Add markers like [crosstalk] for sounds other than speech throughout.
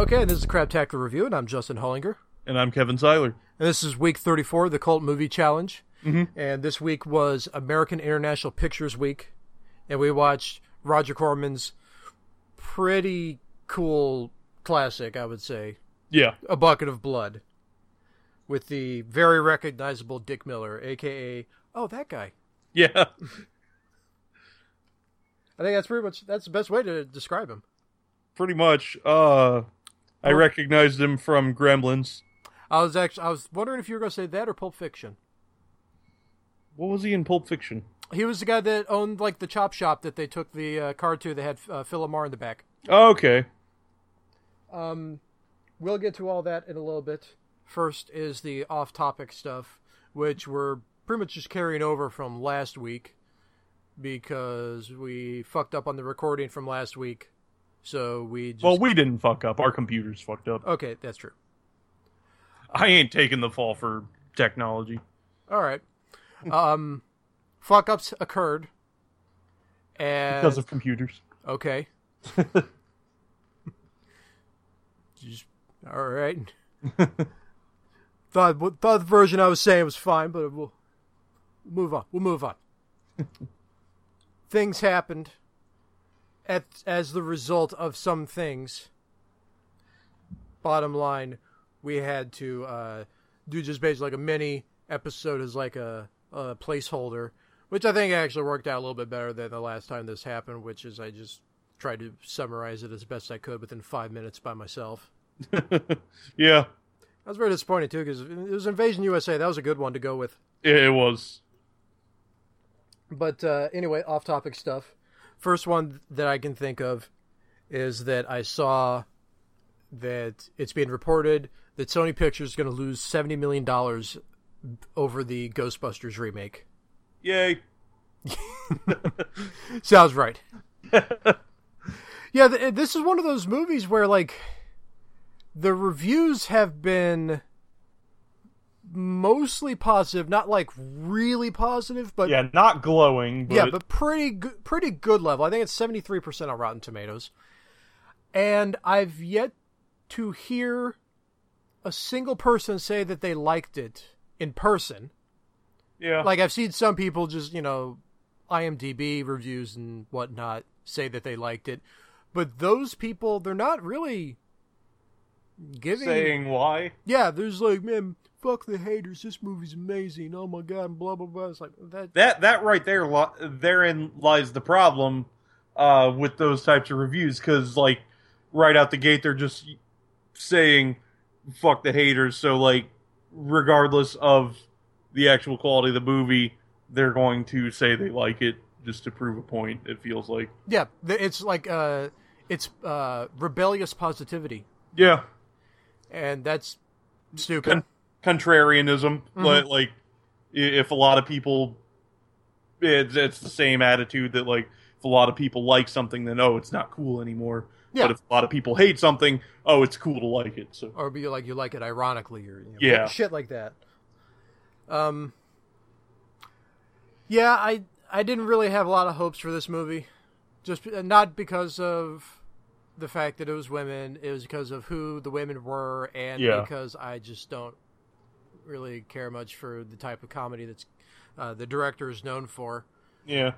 Okay, and this is the Craptacular Review, and I'm Justin Hollinger. And I'm Kevin Seiler. And this is week 34 of the Cult Movie Challenge. Mm-hmm. And this week was American International Pictures Week. And we watched Roger Corman's pretty cool classic, I would say. Yeah. A Bucket of Blood. With the very recognizable Dick Miller, aka oh that guy. Yeah. [laughs] I think that's pretty much that's the best way to describe him. Pretty much. Uh I recognized him from Gremlins. I was actually I was wondering if you were going to say that or Pulp Fiction. What was he in Pulp Fiction? He was the guy that owned like the chop shop that they took the uh, car to. That had uh, Phil LaMarr in the back. Oh, okay. Um, we'll get to all that in a little bit. First is the off-topic stuff, which we're pretty much just carrying over from last week because we fucked up on the recording from last week. So we just... Well, we didn't fuck up. Our computers fucked up. Okay, that's true. I ain't taking the fall for technology. All right. Um, fuck ups occurred. And Because of computers. Okay. [laughs] Just, all right. thought thought the version I was saying was fine, but we'll move on. We'll move on. [laughs] things happened at, as the result of some things. Bottom line, we had to uh, do just basically like a mini episode as like a, a placeholder, which I think actually worked out a little bit better than the last time this happened, which is I just tried to summarize it as best I could within five minutes by myself. [laughs] yeah. I was very disappointed too because it was Invasion USA. That was a good one to go with. It was. But uh, anyway, off topic stuff. First one that I can think of is that I saw that it's being reported that Sony Pictures is going to lose $70 million over the Ghostbusters remake. Yay. [laughs] Sounds right. yeah, th- this is one of those movies where, like, the reviews have been mostly positive, not like really positive, but yeah, not glowing. But... Yeah, but pretty good, pretty good level. I think it's seventy three percent on Rotten Tomatoes, and I've yet to hear a single person say that they liked it in person. Yeah, like I've seen some people just you know, IMDb reviews and whatnot say that they liked it, but those people they're not really giving saying why. Yeah, there's like man fuck the haters. This movie's amazing. Oh my god, blah blah blah. It's like that. That that right there, therein lies the problem uh, with those types of reviews because like right out the gate they're just saying fuck the haters. So like regardless of the actual quality of the movie, they're going to say they like it just to prove a point. It feels like yeah, it's like uh, it's uh, rebellious positivity. Yeah, and that's stupid. Con- contrarianism. Mm-hmm. Like, like if a lot of people, it's, it's the same attitude that like if a lot of people like something, then oh, it's not cool anymore. Yeah. But if a lot of people hate something, oh, it's cool to like it. So or be like you like it ironically or you know, yeah, shit like that. Um. Yeah, I I didn't really have a lot of hopes for this movie, just not because of the fact that it was women. It was because of who the women were, and yeah. because I just don't really care much for the type of comedy that's uh, the director is known for. Yeah,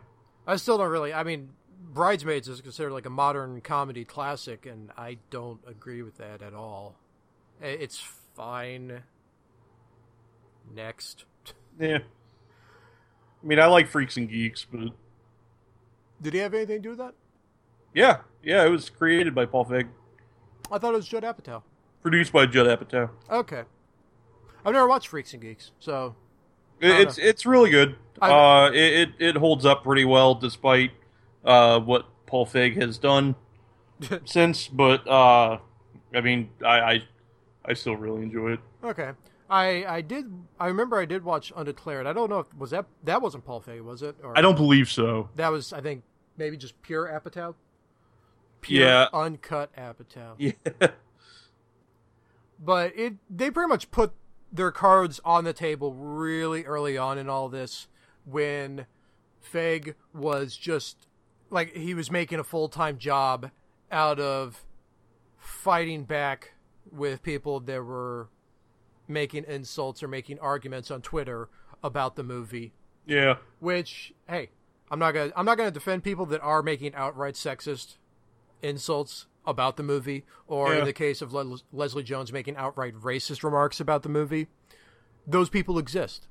I still don't really. I mean, Bridesmaids is considered like a modern comedy classic, and I don't agree with that at all. It's fine. Next. Yeah. I mean, I like Freaks and Geeks, but did he have anything to do with that? Yeah, yeah. It was created by Paul Feig. I thought it was Judd Apatow. Produced by Judd Apatow. Okay. I've never watched Freaks and Geeks, so it's know. it's really good. Uh, it, it, holds up pretty well despite uh, what Paul Feig has done [laughs] since. But uh, I mean, I, I I still really enjoy it. Okay, I I did. I remember I did watch Undeclared. I don't know if was that that wasn't Paul Feig, was it? Or, I don't believe so. That was I think maybe just pure Apatow. Pure yeah, uncut Apatow. [laughs] Yeah. But it they pretty much put their cards on the table really early on in all this when Feig was just like he was making a full time job out of fighting back with people that were making insults or making arguments on Twitter about the movie. Yeah. Which, hey, I'm not gonna I'm not gonna defend people that are making outright sexist insults about the movie, or yeah. in the case of Le- Leslie Jones making outright racist remarks about the movie. Those people exist,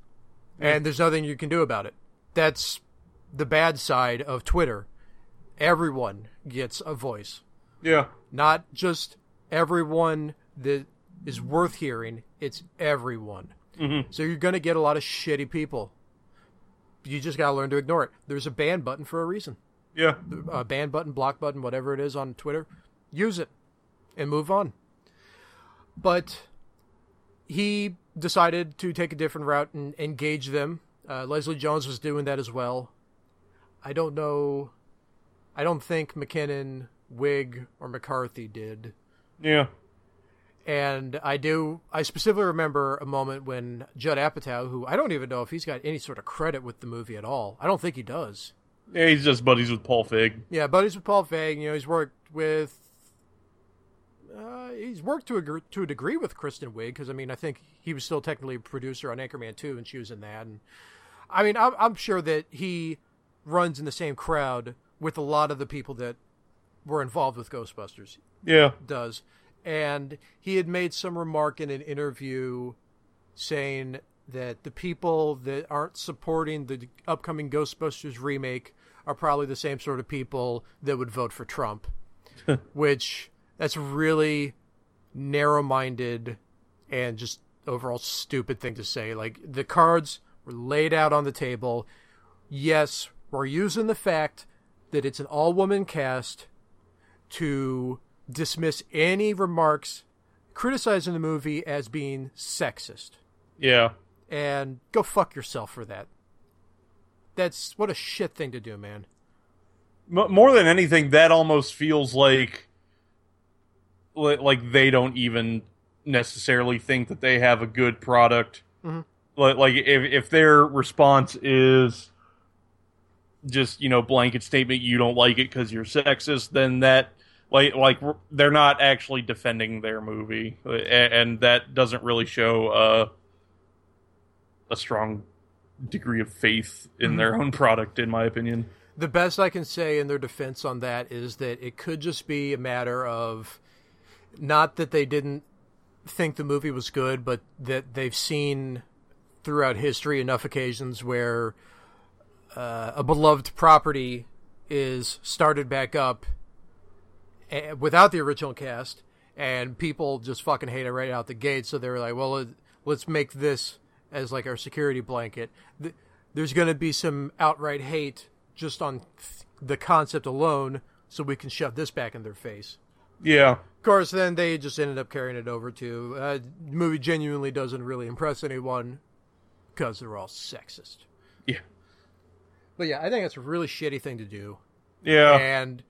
yeah. and there's nothing you can do about it. That's the bad side of Twitter. Everyone gets a voice. Yeah. Not just everyone that is worth hearing, it's everyone. Mm-hmm. So you're going to get a lot of shitty people. You just got to learn to ignore it. There's a ban button for a reason. Yeah. A ban button, block button, whatever it is on Twitter. Use it and move on. But he decided to take a different route and engage them. Uh, Leslie Jones was doing that as well. I don't know. I don't think McKinnon, Wiig, or McCarthy did. Yeah. And I do. I specifically remember a moment when Judd Apatow, who I don't even know if he's got any sort of credit with the movie at all. I don't think he does. Yeah, he's just buddies with Paul Feig. Yeah, buddies with Paul Feig. You know, he's worked with. Uh, he's worked to a to a degree with Kristen Wiig because I mean I think he was still technically a producer on Anchorman two and she was in that and I mean I'm, I'm sure that he runs in the same crowd with a lot of the people that were involved with Ghostbusters. Yeah, does. And he had made some remark in an interview saying that the people that aren't supporting the upcoming Ghostbusters remake are probably the same sort of people that would vote for Trump, which that's really narrow-minded and just overall stupid thing to say. Like the cards were laid out on the table. Yes, we're using the fact that it's an all-woman cast to dismiss any remarks criticizing the movie as being sexist. Yeah. And go fuck yourself for that. That's what a shit thing to do, man. More than anything, that almost feels like like they don't even necessarily think that they have a good product. Mm-hmm. Like, like if if their response is just you know blanket statement, you don't like it because you're sexist, then that like like they're not actually defending their movie, and that doesn't really show a a strong degree of faith in mm-hmm. their own product, in my opinion. The best I can say in their defense on that is that it could just be a matter of not that they didn't think the movie was good, but that they've seen throughout history enough occasions where uh, a beloved property is started back up without the original cast, and people just fucking hate it right out the gate. So they were like, well, let's make this as like our security blanket. There's going to be some outright hate just on the concept alone, so we can shove this back in their face. Yeah. Of course, then they just ended up carrying it over to uh, the movie. Genuinely doesn't really impress anyone because they're all sexist. Yeah. But yeah, I think it's a really shitty thing to do. Yeah. And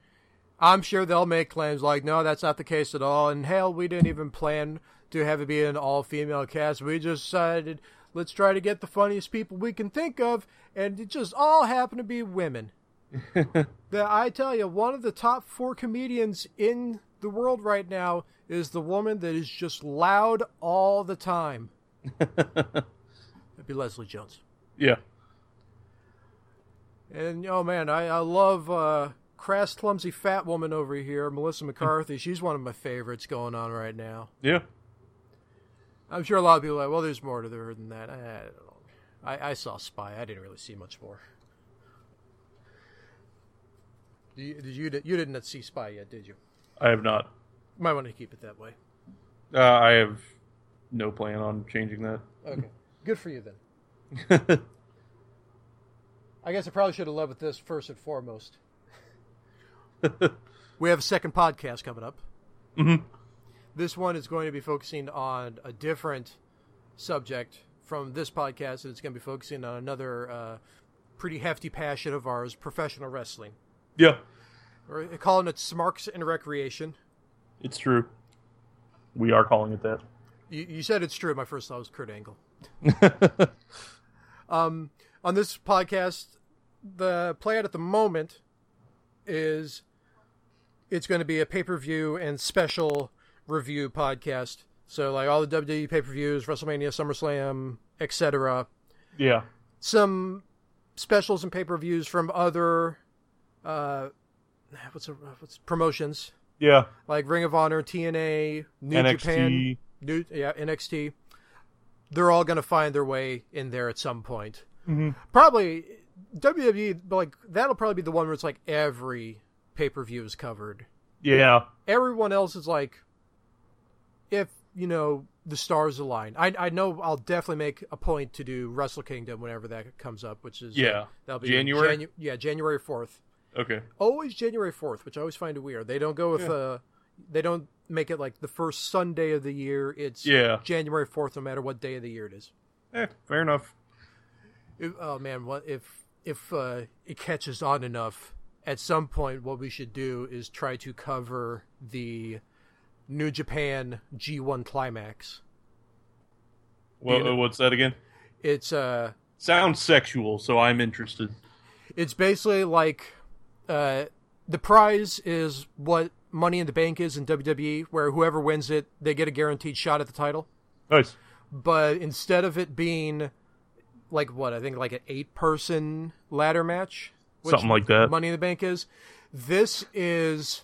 I'm sure they'll make claims like, no, that's not the case at all. And hell, we didn't even plan to have it be an all female cast. We just decided, let's try to get the funniest people we can think of. And it just all happened to be women. [laughs] that I tell you, one of the top four comedians in the world right now is the woman that is just loud all the time. [laughs] That'd be Leslie Jones. Yeah. And oh man, I I love uh, crass, clumsy, fat woman over here, Melissa McCarthy. [laughs] She's one of my favorites going on right now. Yeah. I'm sure a lot of people are like, well, there's more to her than that. I, I, I saw Spy. I didn't really see much more. Did you, did you, you didn't see Spy yet, did you? I have not. Might want to keep it that way. Uh, I have no plan on changing that. Okay. [laughs] Good for you then. [laughs] I guess I probably should have led with this first and foremost. [laughs] we have a second podcast coming up. Mm-hmm. This one is going to be focusing on a different subject from this podcast, and it's going to be focusing on another uh, pretty hefty passion of ours professional wrestling. Yeah. We're calling it Smarks and Recreation. It's true. We are calling it that. You, you said it's true. My first thought was Kurt Angle. [laughs] um, on this podcast, the play out at the moment is it's going to be a pay per view and special review podcast. So like all the WWE pay per views, WrestleMania, SummerSlam, etc. Yeah. Some specials and pay per views from other uh, what's a, what's promotions. Yeah. Like Ring of Honor, TNA, New NXT. Japan, New yeah NXT. They're all going to find their way in there at some point. Mm-hmm. Probably WWE, but like that'll probably be the one where it's like every pay per view is covered. Yeah. Everyone else is like, if you know the stars align. I I know I'll definitely make a point to do Wrestle Kingdom whenever that comes up, which is yeah uh, that'll be January. Janu- yeah, January fourth. Okay. Always January fourth, which I always find weird. They don't go with yeah. uh, they don't make it like the first Sunday of the year. It's yeah January fourth, no matter what day of the year it is. Eh, fair enough. It, oh man, what if if uh, it catches on enough? At some point, what we should do is try to cover the New Japan G1 Climax. Well, you know, what's that again? It's uh sounds sexual, so I'm interested. It's basically like uh the prize is what Money in the Bank is in WWE, where whoever wins it, they get a guaranteed shot at the title. Nice. But instead of it being like what I think like an eight person ladder match, something like that. Money in the Bank is. This is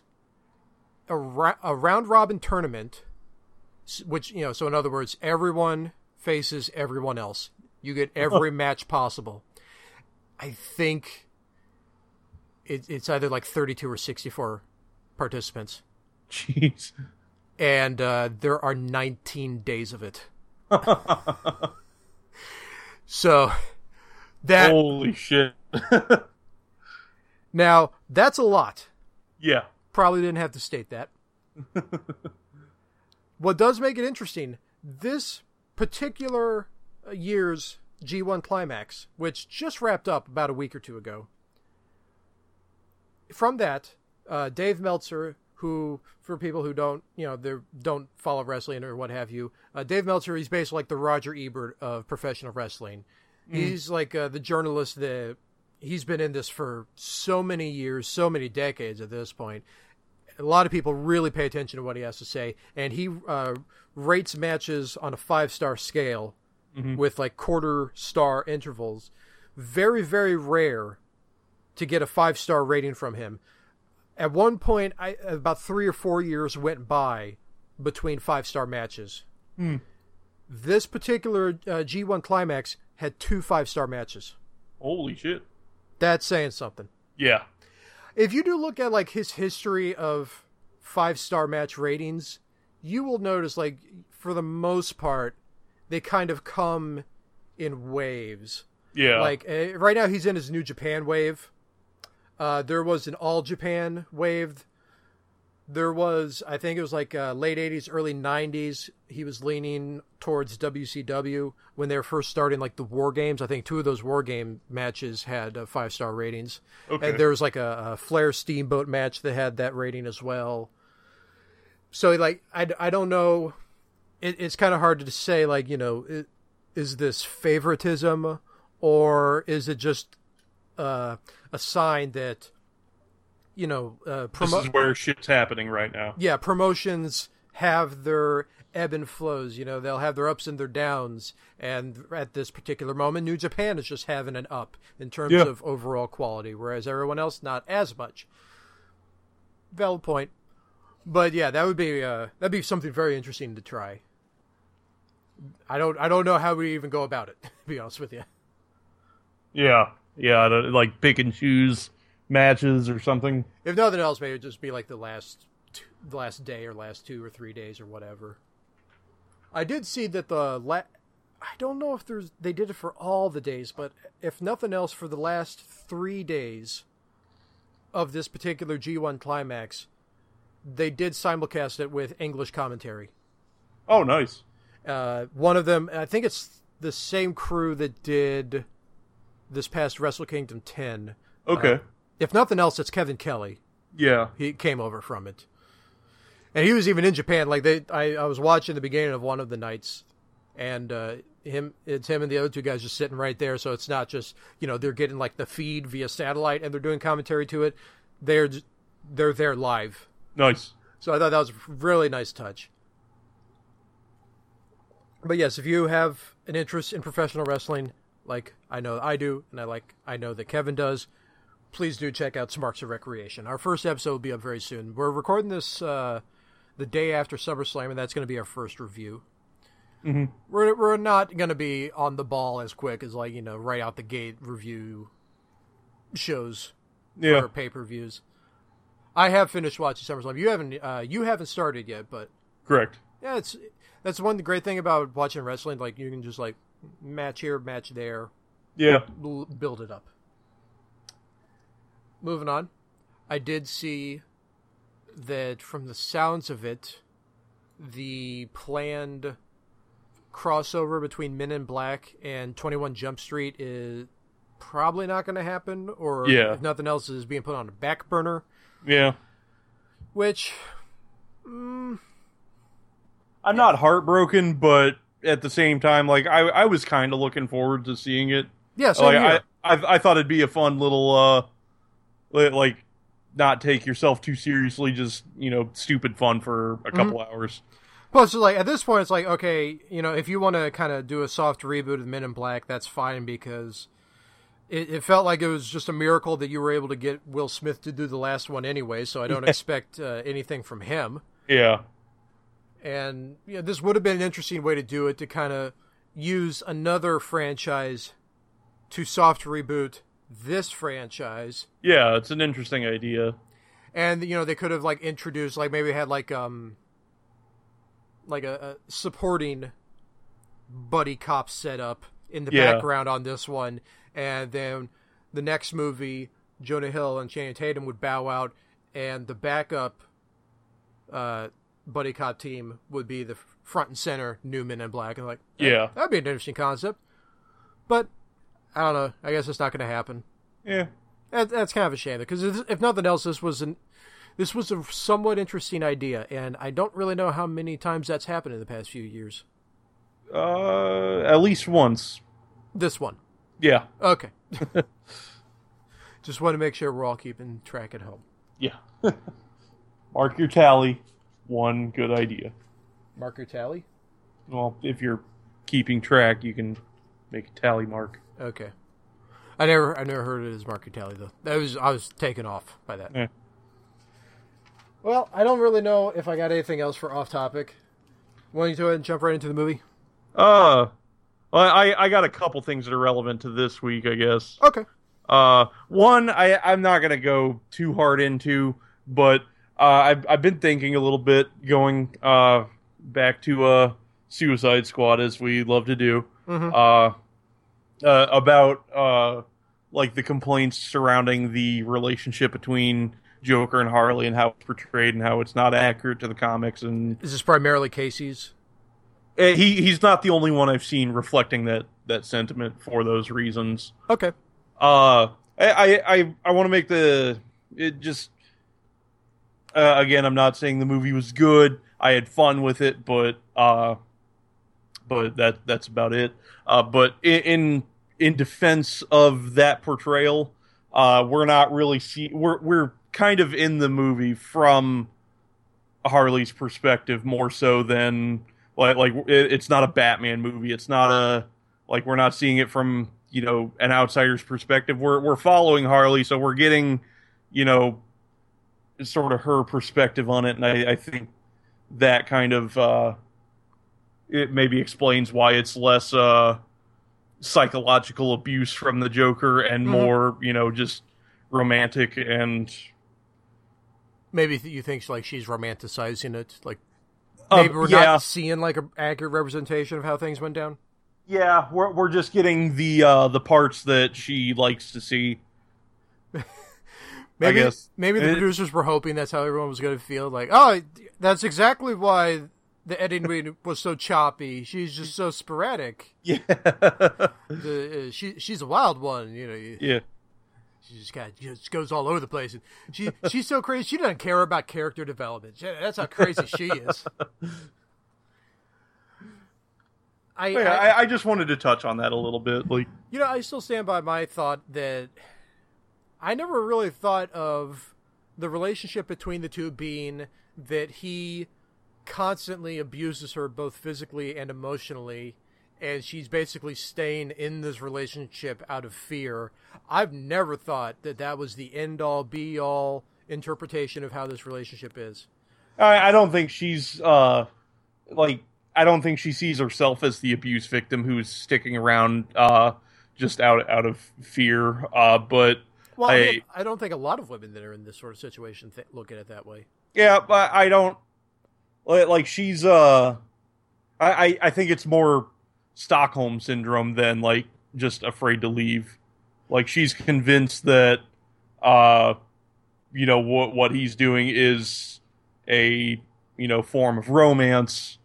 a, ra- a round robin tournament, which you know. So in other words, everyone faces everyone else. You get every match possible. I think it, it's either like 32 or 64 participants. Jeez. And uh, there are 19 days of it. [laughs] so that holy shit. [laughs] now that's a lot. Yeah. Probably didn't have to state that. [laughs] what does make it interesting, this particular year's G1 Climax, which just wrapped up about a week or two ago. From that, uh, Dave Meltzer, who, for people who don't, you know, they don't follow wrestling or what have you, uh, Dave Meltzer, he's basically like the Roger Ebert of professional wrestling. Mm. He's like uh, the journalist that he's been in this for so many years, so many decades at this point. A lot of people really pay attention to what he has to say, and he uh, rates matches on a five star scale mm-hmm. with like quarter star intervals. Very, very rare to get a five star rating from him. At one point, I, about three or four years went by between five star matches. Mm. This particular uh, G1 Climax had two five star matches. Holy shit. That's saying something. Yeah. If you do look at like his history of five star match ratings, you will notice like for the most part they kind of come in waves. Yeah. Like uh, right now he's in his new Japan wave. Uh, there was an all Japan wave. There was, I think it was like uh, late '80s, early '90s. He was leaning towards WCW when they were first starting, like the War Games. I think two of those War Game matches had uh, five star ratings, okay. and there was like a, a Flair Steamboat match that had that rating as well. So, like, I, I don't know. It, it's kind of hard to say, like, you know, it, is this favoritism or is it just uh, a sign that you know uh, promo- this is where shit's happening right now. Yeah, promotions have their ebb and flows. You know, they'll have their ups and their downs. And at this particular moment, New Japan is just having an up in terms yeah. of overall quality, whereas everyone else not as much. Valid point. But yeah, that would be uh, that'd be something very interesting to try. I don't I don't know how we even go about it. [laughs] To be honest with you. Yeah, yeah, like pick and choose matches or something. If nothing else, maybe just be like the last, two, the last day or last two or three days or whatever. I did see that the la- I don't know if there's they did it for all the days, but if nothing else, for the last three days of this particular G1 climax, they did simulcast it with English commentary. Oh, nice. Uh, one of them, I think it's the same crew that did this past Wrestle Kingdom 10. Okay. Uh, if nothing else, it's Kevin Kelly. Yeah. He came over from it. And he was even in Japan. Like they, I, I was watching the beginning of one of the nights, and uh, him, it's him and the other two guys just sitting right there. So it's not just you know they're getting like the feed via satellite and they're doing commentary to it. They're they're there live Nice. So I thought that was a really nice touch. But yes, if you have an interest in professional wrestling, like I know I do, and I like I know that Kevin does, please do check out Smarks of Recreation. Our first episode will be up very soon. We're recording this uh, the day after SummerSlam, and that's going to be our first review. Mm-hmm. We're we're not going to be on the ball as quick as like you know right out the gate review shows yeah. for pay per views. I have finished watching SummerSlam. You haven't uh, you haven't started yet, but correct. Yeah, it's that's one great thing about watching wrestling. Like you can just like match here, match there. Yeah, build it up. Moving on, I did see that from the sounds of it, the planned crossover between Men in Black and Twenty One Jump Street is probably not going to happen, or yeah. if nothing else is being put on a back burner. Yeah. Which, mm, I'm not heartbroken, but at the same time, like I, I was kind of looking forward to seeing it. Yeah, like I, I, I thought it'd be a fun little, uh, like, not take yourself too seriously, just you know, stupid fun for a couple mm-hmm. hours. Plus, like at this point, it's like okay, you know, if you want to kind of do a soft reboot of Men in Black, that's fine because it, it, felt like it was just a miracle that you were able to get Will Smith to do the last one anyway. So I don't [laughs] expect uh, anything from him. Yeah. And yeah, this would have been an interesting way to do it to kind of use another franchise to soft reboot this franchise. Yeah, it's an interesting idea. And you know, they could have like introduced like maybe had like um like a, a supporting buddy cop setup in the yeah. background on this one and then the next movie, Jonah Hill and Channing Tatum would bow out, and the backup uh, buddy cop team would be the front and center new Men in Black. And like, yeah, that'd be an interesting concept. But I don't know. I guess it's not going to happen. Yeah, that, that's kind of a shame because if nothing else, this was an this was a somewhat interesting idea, and I don't really know how many times that's happened in the past few years. Uh, at least once. This one. Yeah. Okay. [laughs] Just want to make sure we're all keeping track at home. Yeah. [laughs] Mark your tally. One good idea. Mark your tally? Well, if you're keeping track, you can make a tally mark. Okay. I never I never heard it as mark your tally though. That was I was taken off by that. Yeah. Well, I don't really know if I got anything else for off topic. Want you to go ahead and jump right into the movie? Uh well, I I got a couple things that are relevant to this week, I guess. Okay. Uh, one I I'm not gonna go too hard into, but uh, I've I've been thinking a little bit going uh back to uh Suicide Squad as we love to do. Mm-hmm. Uh, uh, about uh like the complaints surrounding the relationship between Joker and Harley and how it's portrayed and how it's not accurate to the comics and is this primarily Casey's? He he's not the only one I've seen reflecting that that sentiment for those reasons. Okay. Uh, I I I want to make the it just uh, again. I'm not saying the movie was good. I had fun with it, but uh, but that that's about it. Uh, but in in defense of that portrayal, uh, we're not really see we're we're kind of in the movie from Harley's perspective more so than like like it, it's not a Batman movie. It's not a like we're not seeing it from you know an outsider's perspective. We're we're following Harley, so we're getting you know sort of her perspective on it, and I, I think that kind of uh, it maybe explains why it's less uh, psychological abuse from the Joker and mm-hmm. more you know just romantic and maybe you think like she's romanticizing it like Maybe um, we're yeah. not seeing like an accurate representation of how things went down. Yeah, we're we're just getting the uh, the parts that she likes to see. [laughs] maybe maybe the it, producers were hoping that's how everyone was going to feel. Like, oh, that's exactly why the editing [laughs] was so choppy. She's just so sporadic. Yeah, [laughs] the, uh, she she's a wild one. You know. Yeah she just kind just goes all over the place. And she she's so crazy. She doesn't care about character development. That's how crazy she is. I, yeah, I, I just wanted to touch on that a little bit. Like you know, I still stand by my thought that I never really thought of the relationship between the two being that he constantly abuses her both physically and emotionally and she's basically staying in this relationship out of fear. I've never thought that that was the end all be all interpretation of how this relationship is. I, I don't think she's uh like I don't think she sees herself as the abuse victim who's sticking around uh just out out of fear. Uh, but well, I, I, mean, I don't think a lot of women that are in this sort of situation th- look at it that way. Yeah, but I don't like she's uh I, I think it's more Stockholm syndrome than like just afraid to leave. Like she's convinced that uh you know what what he's doing is a you know form of romance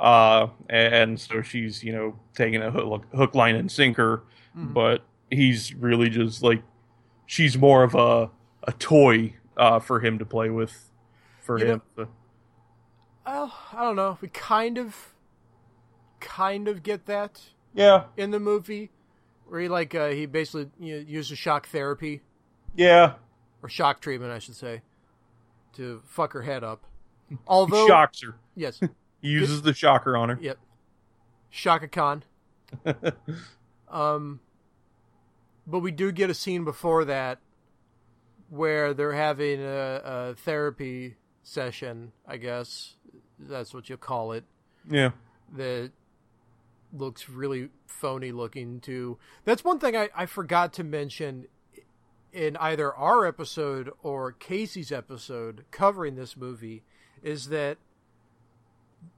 uh and so she's you know taking a hook, hook line and sinker mm-hmm. but he's really just like she's more of a a toy uh for him to play with for you him know, so. well i don't know we kind of kind of get that. Yeah. In the movie, where he like uh, he basically you know, uses shock therapy. Yeah. Or shock treatment, I should say, to fuck her head up. Although he shocks her. Yes. [laughs] he uses the shocker on her. Yep. Chaka Khan. [laughs] um, but we do get a scene before that where they're having a, a therapy session. I guess that's what you call it. Yeah. That looks really phony looking too. That's one thing I, I forgot to mention in either our episode or Casey's episode covering this movie is that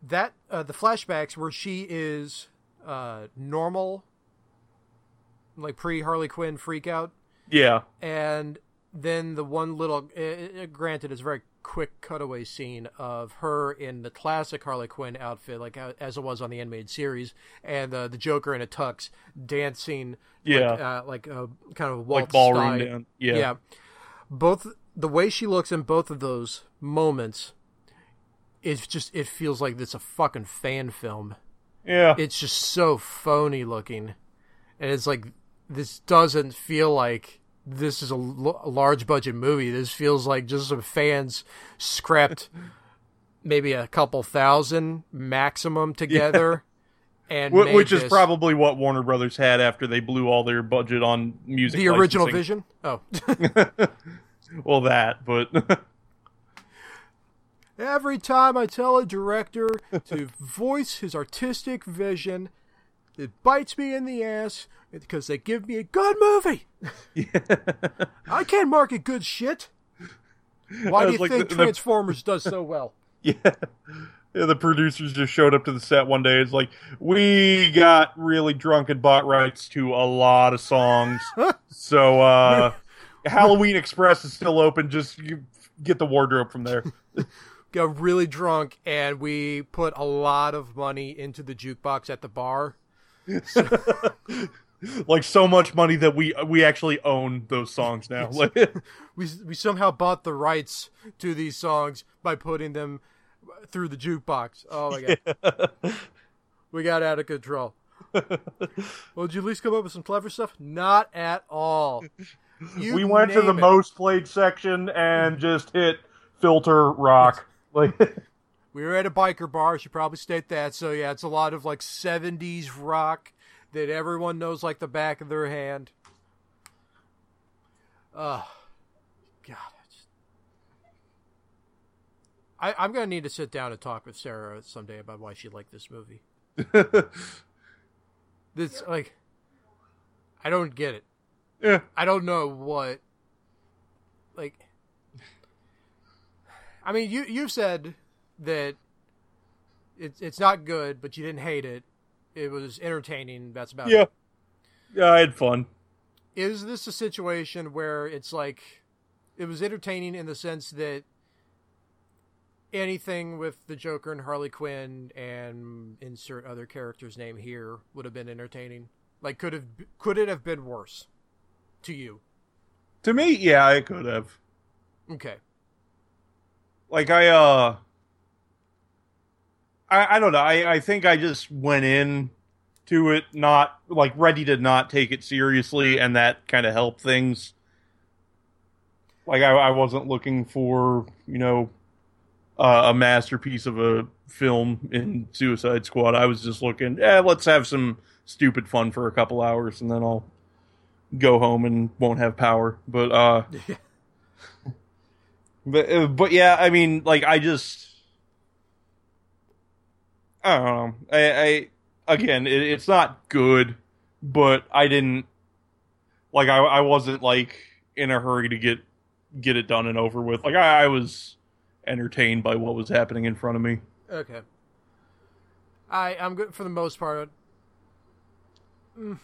that uh, the flashbacks where she is uh, normal, like pre Harley Quinn freak out. Yeah, and then the one little, uh, granted, it's a very quick cutaway scene of her in the classic Harley Quinn outfit, like uh, as it was on the animated series, and uh, the Joker in a tux dancing, yeah, like, uh, like a kind of waltz like ballroom dance. Yeah, yeah. Both the way she looks in both of those moments, it's just it feels like it's a fucking fan film. Yeah, it's just so phony looking, and it's like this doesn't feel like this is a, l- large budget movie. This feels like just some fans scrapped [laughs] maybe a couple thousand maximum together. Yeah. [laughs] And which is probably what Warner Brothers had after they blew all their budget on music. The original Vision. Oh, [laughs] well, that, but every time I tell a director to voice his artistic vision, it bites me in the ass because they give me a good movie. Yeah. I can't market good shit. [laughs] Why do you like think the, Transformers the... does so well? [laughs] Yeah. yeah. The producers just showed up to the set one day. It's like, we got really drunk and bought rights to a lot of songs. [laughs] so, uh, Halloween Express is still open. Just you get the wardrobe from there. got really drunk and we put a lot of money into the jukebox at the bar. So... [laughs] like so much money that we we actually own those songs now. [laughs] we we somehow bought the rights to these songs by putting them through the jukebox. Oh my god, yeah. we got out of control. [laughs] well, did you at least come up with some clever stuff? Not at all. You we went to the it. most played section and just hit filter rock. Like we were at a biker bar. I should probably state that. So yeah, it's a lot of like '70s rock that everyone knows like the back of their hand. Uh, God. I, I'm going to need to sit down and talk with Sarah someday about why she liked this movie. [laughs] this, like, I don't get it. Yeah. I don't know what, like, I mean, you, you've said that it's it's not good, but you didn't hate it it was entertaining. That's about yeah. it. Yeah, I had fun. Is this a situation where it's like it was entertaining in the sense that anything with the Joker and Harley Quinn and insert other character's name here would have been entertaining? Like could have could it have been worse to you? To me, yeah, it could have. Okay. Like I uh I, I don't know. I, I think I just went in to it not like ready to not take it seriously, and that kind of helped things. Like I, I wasn't looking for you know uh, a masterpiece of a film in Suicide Squad. I was just looking, yeah, let's have some stupid fun for a couple hours, and then I'll go home and won't have power. But uh, [laughs] but uh, but yeah, I mean, like I just I don't know. I, I again, it, it's not good, but I didn't like I I wasn't like in a hurry to get get it done and over with. Like I, I was entertained by what was happening in front of me. Okay. I I'm good for the most part. Mm,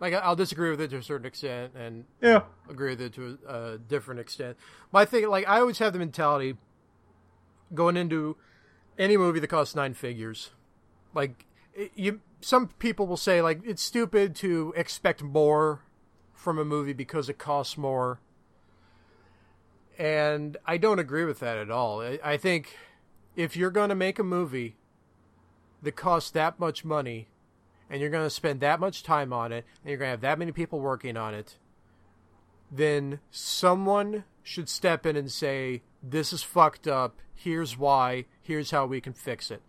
like I'll disagree with it to a certain extent, and yeah, agree with it to a, a different extent. My thing, like I always have the mentality going into any movie that costs nine figures. Like you, some people will say like it's stupid to expect more from a movie because it costs more. And I don't agree with that at all. I, think if you're going to make a movie that costs that much money and you're going to spend that much time on it and you're going to have that many people working on it, then someone should step in and say, This is fucked up. Here's why. Here's how we can fix it.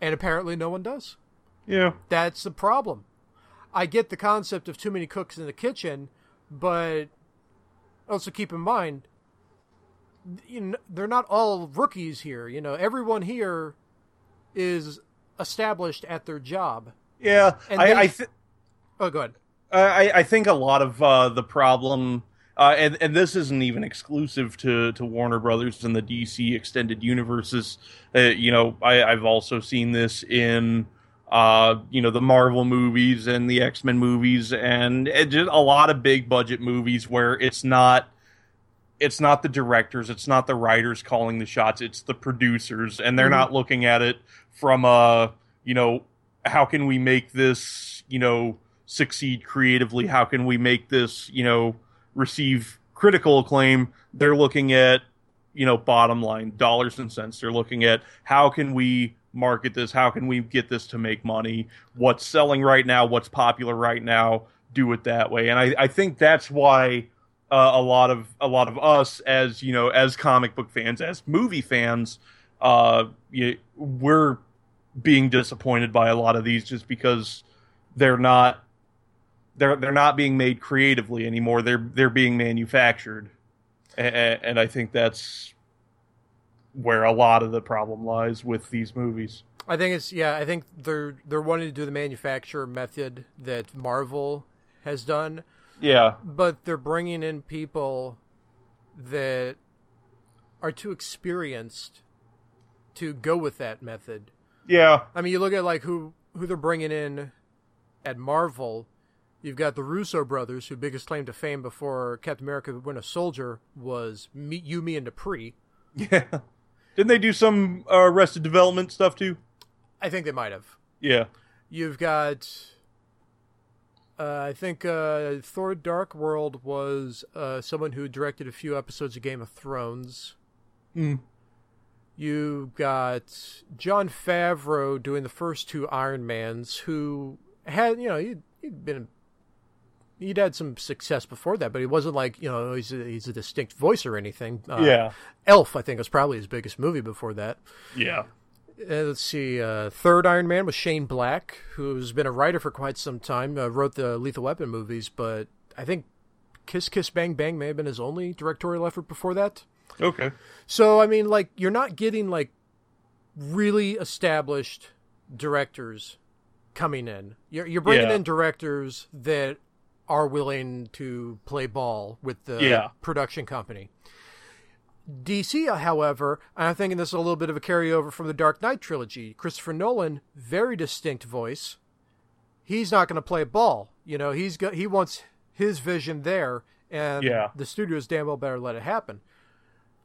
And apparently, no one does. Yeah. That's the problem. I get the concept of too many cooks in the kitchen, but also keep in mind, you know, they're not all rookies here. You know, everyone here is established at their job. Yeah, and I, they... I th- oh, go ahead. I, I think a lot of uh, the problem, uh, and and this isn't even exclusive to, to Warner Brothers and the DC extended universes. Uh, you know, I, I've also seen this in uh, you know, the Marvel movies and the X Men movies, and just a lot of big budget movies where it's not it's not the directors, it's not the writers calling the shots, it's the producers, and they're mm-hmm. not looking at it from a you know how can we make this you know succeed creatively? How can we make this you know receive critical acclaim? They're looking at you know bottom line dollars and cents. They're looking at how can we market this? How can we get this to make money? What's selling right now? What's popular right now? Do it that way. And I, I think that's why uh, a lot of a lot of us, as you know, as comic book fans, as movie fans, uh, you, we're being disappointed by a lot of these just because they're not they're they're not being made creatively anymore. They're they're being manufactured, and, and I think that's where a lot of the problem lies with these movies. I think it's yeah. I think they're they're wanting to do the manufacturer method that Marvel has done. Yeah, but they're bringing in people that are too experienced to go with that method. Yeah, I mean, you look at like who who they're bringing in at Marvel. You've got the Russo brothers, whose biggest claim to fame before Captain America: Winter Soldier was me, you, me, and Dupree. Yeah. Didn't they do some uh, Arrested Development stuff too? I think they might have. Yeah. You've got. Uh, I think uh, Thor: Dark World was uh, someone who directed a few episodes of Game of Thrones. Hmm. You got Jon Favreau doing the first two Iron Mans, who had you know he'd, he'd been he'd had some success before that, but he wasn't like you know he's a, he's a distinct voice or anything. Uh, yeah, Elf I think was probably his biggest movie before that. Yeah. Uh, let's see. Uh, third Iron Man was Shane Black, who's been a writer for quite some time. Uh, wrote the Lethal Weapon movies, but I think Kiss Kiss Bang Bang may have been his only directorial effort before that. Okay. So I mean, like you're not getting like really established directors coming in. You're you're bringing yeah. in directors that are willing to play ball with the yeah. production company. DC, however, and I'm thinking this is a little bit of a carryover from the Dark Knight trilogy. Christopher Nolan, very distinct voice. He's not going to play ball. You know, he's got he wants his vision there, and yeah. the studios damn well better let it happen.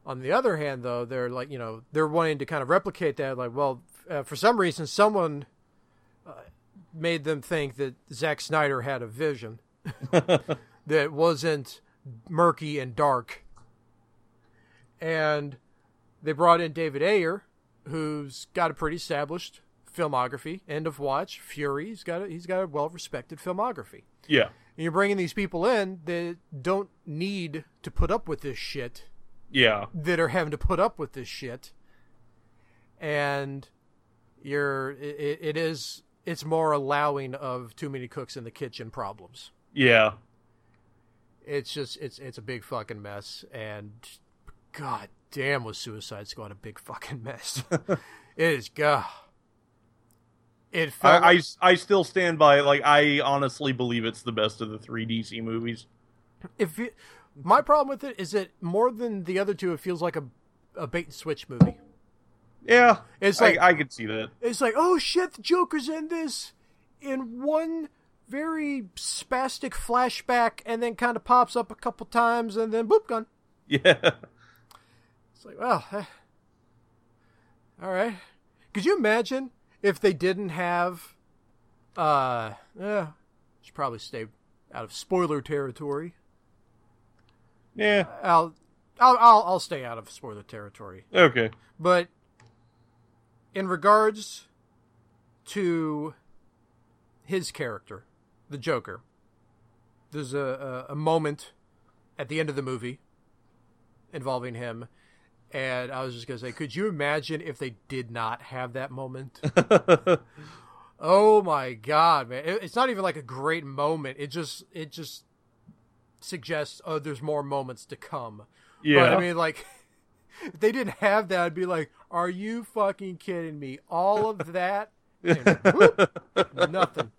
On the other hand, though, they're like you know they're wanting to kind of replicate that. Like, well, uh, for some reason, someone uh, made them think that Zack Snyder had a vision [laughs] that wasn't murky and dark. And they brought in David Ayer, who's got a pretty established filmography. End of Watch, Fury. He's got a, he's got a well respected filmography. Yeah. And you're bringing these people in that don't need to put up with this shit. Yeah. That are having to put up with this shit. And you're it, it is it's more allowing of too many cooks in the kitchen problems. Yeah. It's just it's it's a big fucking mess and god damn was Suicide Squad a big fucking mess. [laughs] it is god. It I, like... I, I still stand by like I honestly believe it's the best of the three DC movies. If it, my problem with it is that more than the other two, it feels like a a bait and switch movie. Yeah, it's like I, I could see that. It's like oh shit, the Joker's in this in one very spastic flashback, and then kind of pops up a couple times, and then boop, gun. Yeah. It's like well, eh. all right. Could you imagine if they didn't have, uh, yeah, should probably stay out of spoiler territory. Yeah, I'll, I'll, I'll, I'll stay out of spoiler territory. Okay, but in regards to his character, the Joker, there's a, a, a moment at the end of the movie involving him and I was just gonna say, could you imagine if they did not have that moment? [laughs] oh my god, man! It, it's not even like a great moment. It just it just suggests oh, there's more moments to come. Yeah, but I mean, like [laughs] if they didn't have that, I'd be like, are you fucking kidding me? All of that, and whoop, [laughs] nothing.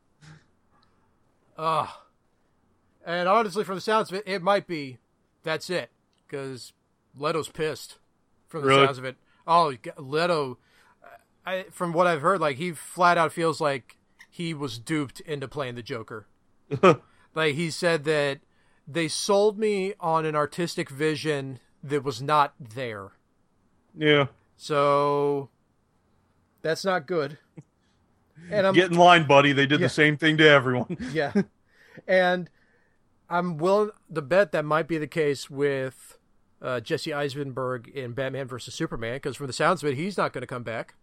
Ugh. And honestly, from the sounds of it, it might be that's it because Leto's pissed from the really? sounds of it. Oh, Leto, I, from what I've heard, like he flat out feels like he was duped into playing the Joker. [laughs] like he said that they sold me on an artistic vision that was not there. Yeah. So that's not good. And I'm, Get in line, buddy. They did yeah. the same thing to everyone. [laughs] yeah. And I'm willing to bet that might be the case with uh, Jesse Eisenberg in Batman versus Superman because from the sounds of it, he's not going to come back.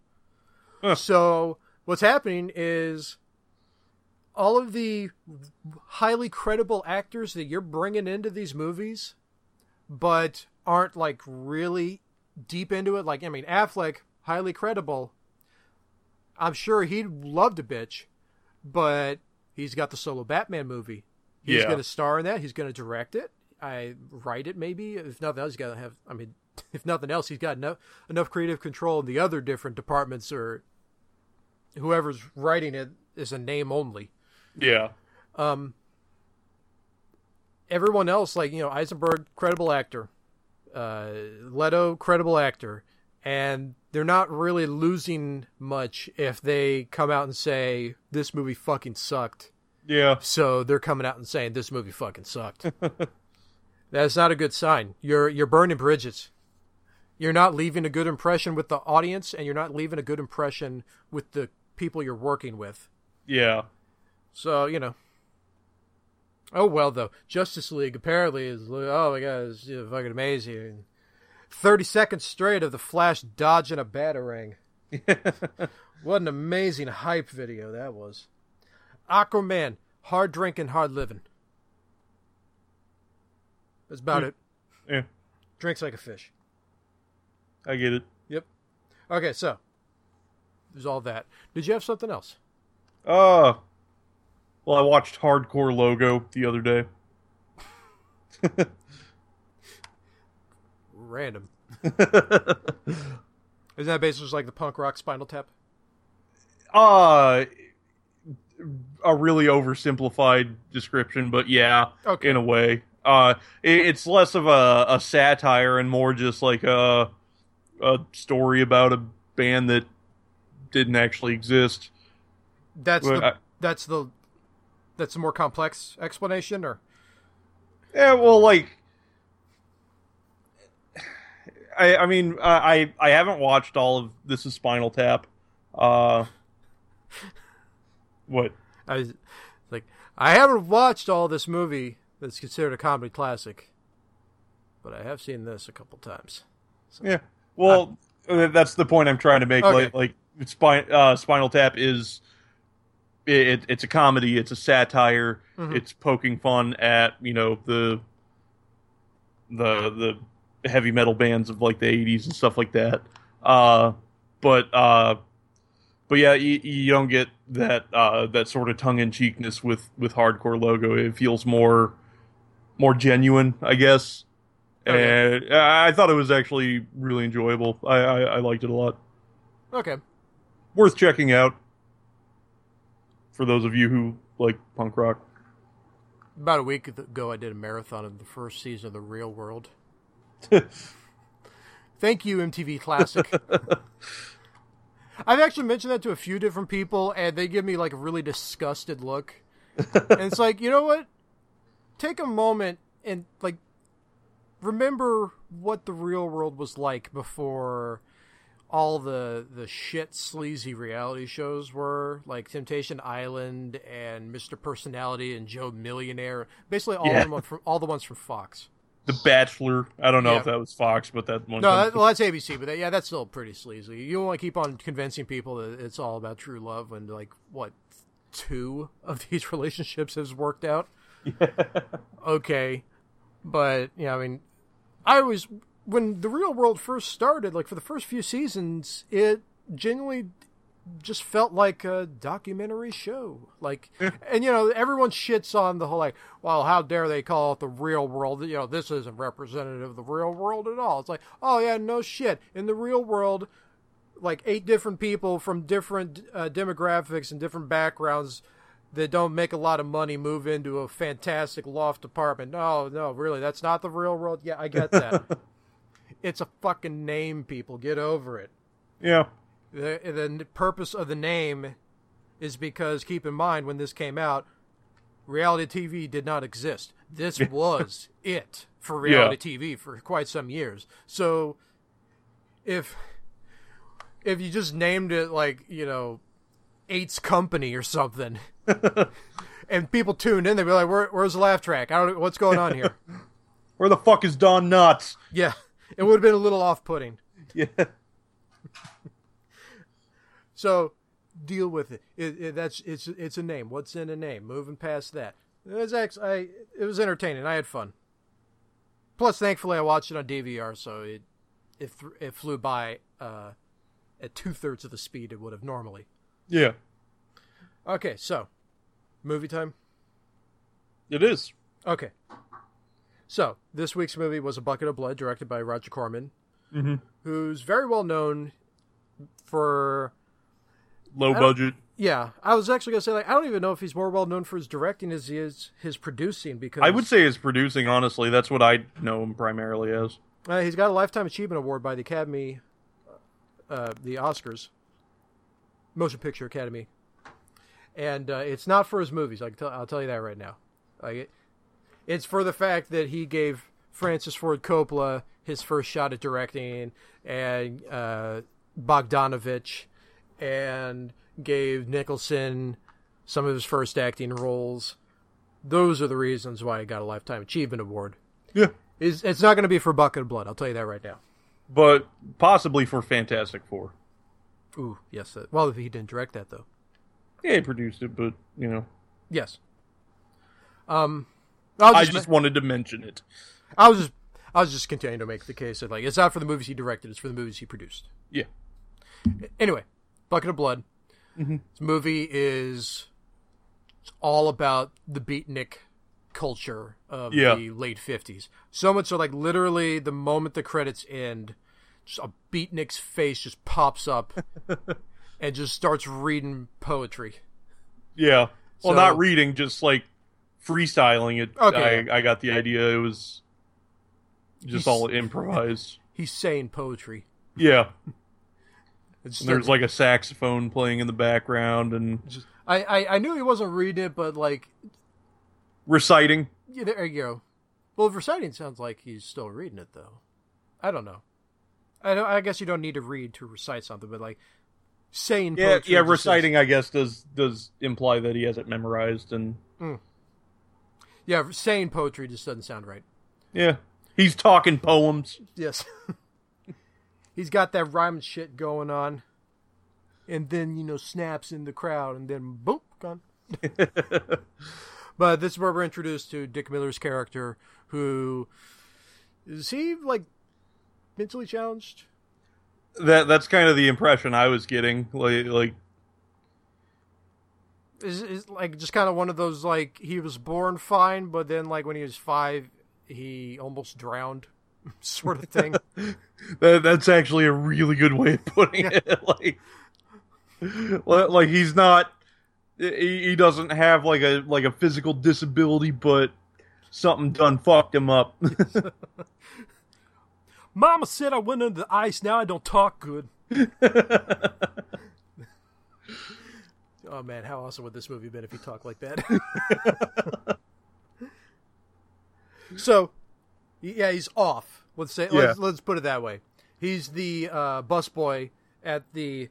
Huh. So what's happening is all of the highly credible actors that you're bringing into these movies, but aren't like really deep into it. Like I mean, Affleck, highly credible. I'm sure he'd love to bitch, but he's got the solo Batman movie. He's yeah. going to star in that. He's going to direct it. I write it maybe. If nothing else, he's got to have. I mean, [laughs] if nothing else, he's got enough enough creative control in the other different departments or whoever's writing it is a name only. Yeah. Um. Everyone else, like you know, Eisenberg, credible actor. Uh, Leto, credible actor, and they're not really losing much if they come out and say this movie fucking sucked. Yeah. So they're coming out and saying this movie fucking sucked. [laughs] That's not a good sign. You're you're burning bridges. You're not leaving a good impression with the audience, and you're not leaving a good impression with the people you're working with. Yeah. So you know. Oh well, though Justice League apparently is oh my god, it's you know, fucking amazing. Thirty seconds straight of the Flash dodging a batarang. [laughs] what an amazing hype video that was. Aquaman, hard drinking, hard living. That's about mm. it. Yeah. Drinks like a fish. I get it. Yep. Okay, so there's all that. Did you have something else? Uh well I watched Hardcore Logo the other day. [laughs] Random. [laughs] Isn't that basically just like the punk rock spinal tap? Uh a really oversimplified description, but yeah, okay. in a way. Uh, it, it's less of a, a satire and more just like a a story about a band that didn't actually exist. That's but the I, that's the that's a more complex explanation, or yeah, well, like I I mean I I haven't watched all of this is Spinal Tap. Uh, what? I was like I haven't watched all this movie that's considered a comedy classic. But I have seen this a couple times. So. Yeah. Well, I, that's the point I'm trying to make. Okay. Like, like spine, uh, Spinal Tap is it, it's a comedy, it's a satire, mm-hmm. it's poking fun at you know the the the heavy metal bands of like the 80s and stuff like that. Uh, but uh, but yeah, you, you don't get that uh, that sort of tongue in cheekness with with hardcore logo. It feels more more genuine, I guess. Okay. And I thought it was actually really enjoyable. I, I, I liked it a lot. Okay, worth checking out for those of you who like punk rock. About a week ago, I did a marathon of the first season of The Real World. [laughs] Thank you, MTV Classic. I've actually mentioned that to a few different people, and they give me like a really disgusted look. and it's like, you know what? Take a moment and like remember what the real world was like before all the the shit sleazy reality shows were like Temptation Island and Mr. Personality and Joe Millionaire, basically all yeah. them from all the ones from Fox. The Bachelor. I don't know yeah. if that was Fox, but that one. No, that, well, that's ABC, but that, yeah, that's still pretty sleazy. You want to keep on convincing people that it's all about true love when like what two of [laughs] these relationships has worked out. Yeah. [laughs] Okay, but yeah, I mean, I was when the real world first started, like for the first few seasons, it genuinely just felt like a documentary show. Like, and you know, everyone shits on the whole like, well, how dare they call it the real world? You know, this isn't representative of the real world at all. It's like, oh yeah, no shit. In the real world, like eight different people from different uh, demographics and different backgrounds that don't make a lot of money move into a fantastic loft apartment. No, no, really, that's not the real world. Yeah, I get that. [laughs] it's a fucking name, people. Get over it. Yeah. The, the purpose of the name is because, keep in mind, when this came out, reality TV did not exist. This [laughs] was it for reality yeah. TV for quite some years. So, if if you just named it like you know, Eight's Company or something, [laughs] and people tuned in, they'd be like, Where, "Where's the laugh track? I don't. know What's going on here? [laughs] Where the fuck is Don Knotts?" Yeah, it would have been a little off-putting. Yeah. So deal with it. It, it. That's it's it's a name. What's in a name? Moving past that. It was actually, I it was entertaining. I had fun. Plus, thankfully, I watched it on DVR, so it it it flew by uh, at two thirds of the speed it would have normally. Yeah. Okay, so movie time. It is. Okay. So this week's movie was A Bucket of Blood, directed by Roger Corman, mm-hmm. who's very well known for low budget. Yeah, I was actually gonna say like I don't even know if he's more well known for his directing as he is his producing because I would say his producing. Honestly, that's what I know him primarily as. Uh, he's got a lifetime achievement award by the Academy, uh, the Oscars, Motion Picture Academy, and uh, it's not for his movies. I will tell you that right now. Like it, it's for the fact that he gave Francis Ford Coppola his first shot at directing, and uh, Bogdanovich and gave Nicholson some of his first acting roles. Those are the reasons why he got a Lifetime Achievement Award. Yeah. It's, it's not going to be for Bucket of Blood, I'll tell you that right now. But possibly for Fantastic Four. Ooh, yes. Uh, well, he didn't direct that, though. Yeah, he produced it, but, you know. Yes. Um, just I just ma- wanted to mention it. I was just I was just continuing to make the case that like it's not for the movies he directed, it's for the movies he produced. Yeah. Anyway, Bucket of Blood. Mm-hmm. This movie is all about the beatnik culture of yeah. the late 50s. So much so, like, literally, the moment the credits end, just a beatnik's face just pops up [laughs] and just starts reading poetry. Yeah. Well, so, not reading, just like freestyling it. Okay. I, I got the idea. It was just he's, all improvised. [laughs] He's saying poetry. Yeah. There's like a saxophone playing in the background, and just, I, I I knew he wasn't reading it, but like reciting. Yeah, there you go. Well, reciting sounds like he's still reading it, though. I don't know. I don't, I guess you don't need to read to recite something, but like saying yeah, yeah, reciting. Says, I guess does does imply that he has it memorized, and mm. yeah, saying poetry just doesn't sound right. Yeah, he's talking poems. Yes. [laughs] he's got that rhyming shit going on, and then you know snaps in the crowd, and then boom, gone. but this is where we're introduced to Dick Miller's character, who is he like mentally challenged? That that's kind of the impression I was getting. Like like is is like just kind of one of those like he was born fine, but then like when he was five, he almost drowned, sort of thing. [laughs] that, that's actually a really good way of putting yeah. it. [laughs] Like, like he's not. He, he doesn't have like a like a physical disability, but something done fucked him up. [laughs] Mama said I went under the ice. Now I don't talk good. oh man, how awesome would this movie have been if he talked like that? so, yeah, he's off. Let's say yeah. let's, let's put it that way. He's the uh, busboy at the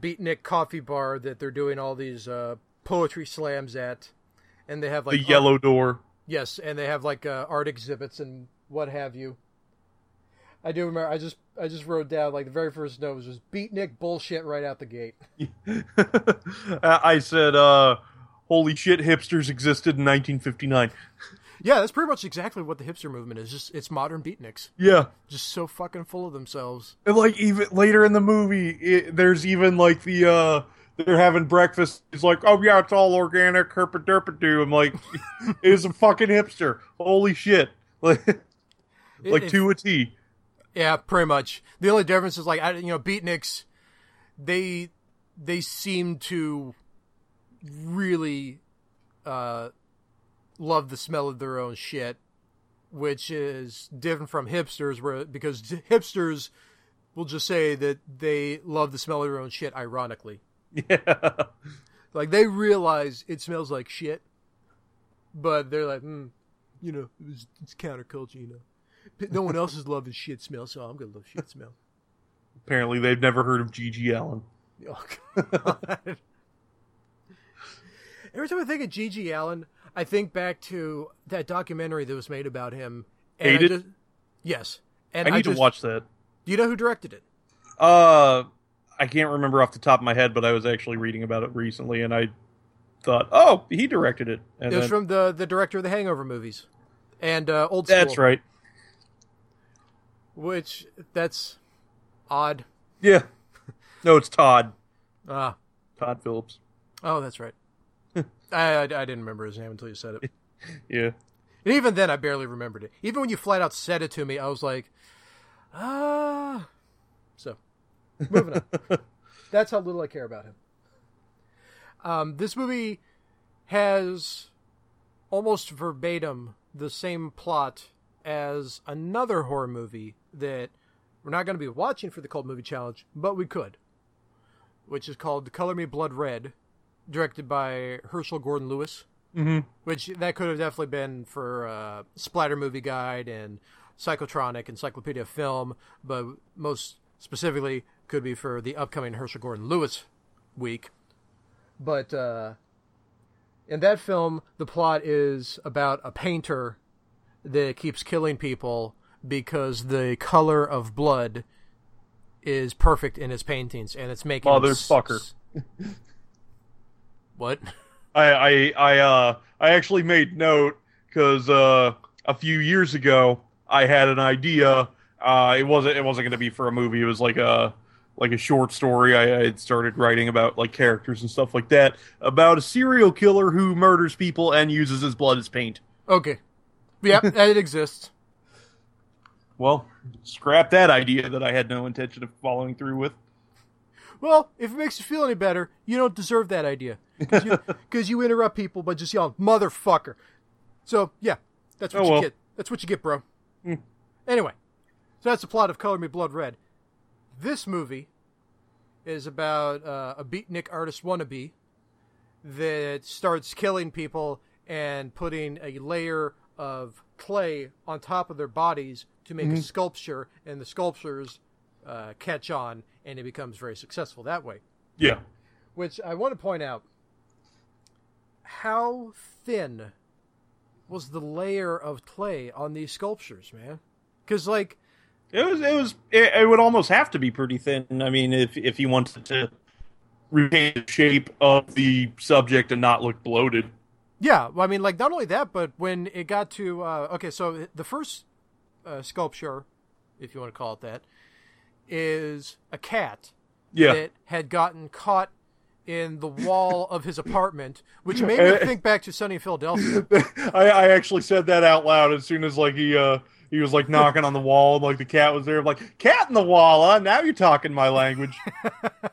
Beatnik Coffee Bar that they're doing all these uh, poetry slams at, and they have like the yellow door. Yes, and they have like uh, art exhibits and what have you. I do remember. I just I just wrote down like the very first note was just beatnik bullshit right out the gate. [laughs] I said, uh, "Holy shit, hipsters existed in 1959." [laughs] Yeah, that's pretty much exactly what the hipster movement is. Just it's modern beatniks. Yeah, just so fucking full of themselves. And like even later in the movie, it, there's even like the uh they're having breakfast. He's like, "Oh yeah, it's all organic, herpaderpadoo." I'm like, [laughs] "Is a fucking hipster." Holy shit! Like, [laughs] like it, to a T. Yeah, pretty much. The only difference is like you know, beatniks, they they seem to really uh, love the smell of their own shit, which is different from hipsters, where because hipsters will just say that they love the smell of their own shit, ironically. Yeah, like they realize it smells like shit, but they're like, mm, you know, it's, it's counterculture, you know no one else is loving shit smell, so I'm gonna love shit smell. Apparently, they've never heard of GG Allin. Oh, [laughs] Every time I think of GG Allin, I think back to that documentary that was made about him. And just, yes, and I need I just, to watch that. Do you know who directed it? Uh, I can't remember off the top of my head, but I was actually reading about it recently, and I thought, oh, he directed it. And it was then, from the the director of the Hangover movies and uh, Old School. That's right. Which that's odd. Yeah. No, it's Todd. Ah. Todd Phillips. Oh, that's right. [laughs] I, I, I didn't remember his name until you said it. [laughs] yeah. And even then, I barely remembered it. Even when you flat out said it to me, I was like, ah. So, moving on. [laughs] That's how little I care about him. Um, this movie has almost verbatim the same plot as another horror movie that we're not going to be watching for the Cult Movie Challenge, but we could, which is called Color Me Blood Red, directed by Herschell Gordon Lewis. Mm-hmm. Which that could have definitely been for uh, Splatter Movie Guide and Psychotronic, Encyclopedia of Film, but most specifically could be for the upcoming Herschell Gordon Lewis week. But uh, in that film, the plot is about a painter that keeps killing people because the color of blood is perfect in his paintings, and it's making motherfucker. S- what? I I I uh I actually made note because uh a few years ago I had an idea. Uh, it wasn't it wasn't going to be for a movie. It was like a like a short story. I, I had started writing about like characters and stuff like that about a serial killer who murders people and uses his blood as paint. Okay, yeah, [laughs] it exists. Well, scrap that idea that I had no intention of following through with. Well, if it makes you feel any better, you don't deserve that idea because you, you, interrupt people by just yelling "motherfucker." So yeah, that's what oh, you well. get. That's what you get, bro. Mm. Anyway, so that's the plot of Color Me Blood Red. This movie is about uh, a beatnik artist wannabe that starts killing people and putting a layer of clay on top of their bodies to make mm-hmm. a sculpture, and the sculptures uh, catch on, and it becomes very successful that way. Yeah. Which I want to point out how thin was the layer of clay on these sculptures, man? Because like it was, it was, it, it, would almost have to be pretty thin. I mean, if if you wanted to retain the shape of the subject and not look bloated. Yeah, well, I mean, like not only that, but when it got to uh, okay, so the first uh, sculpture, if you want to call it that, is a cat yeah. that had gotten caught in the wall of his apartment, which made me think back to Sunny in Philadelphia. [laughs] I, I actually said that out loud as soon as like he uh he was like knocking on the wall, and, like the cat was there. I'm like, cat in the wall, huh? Now you're talking my language. [laughs] yeah,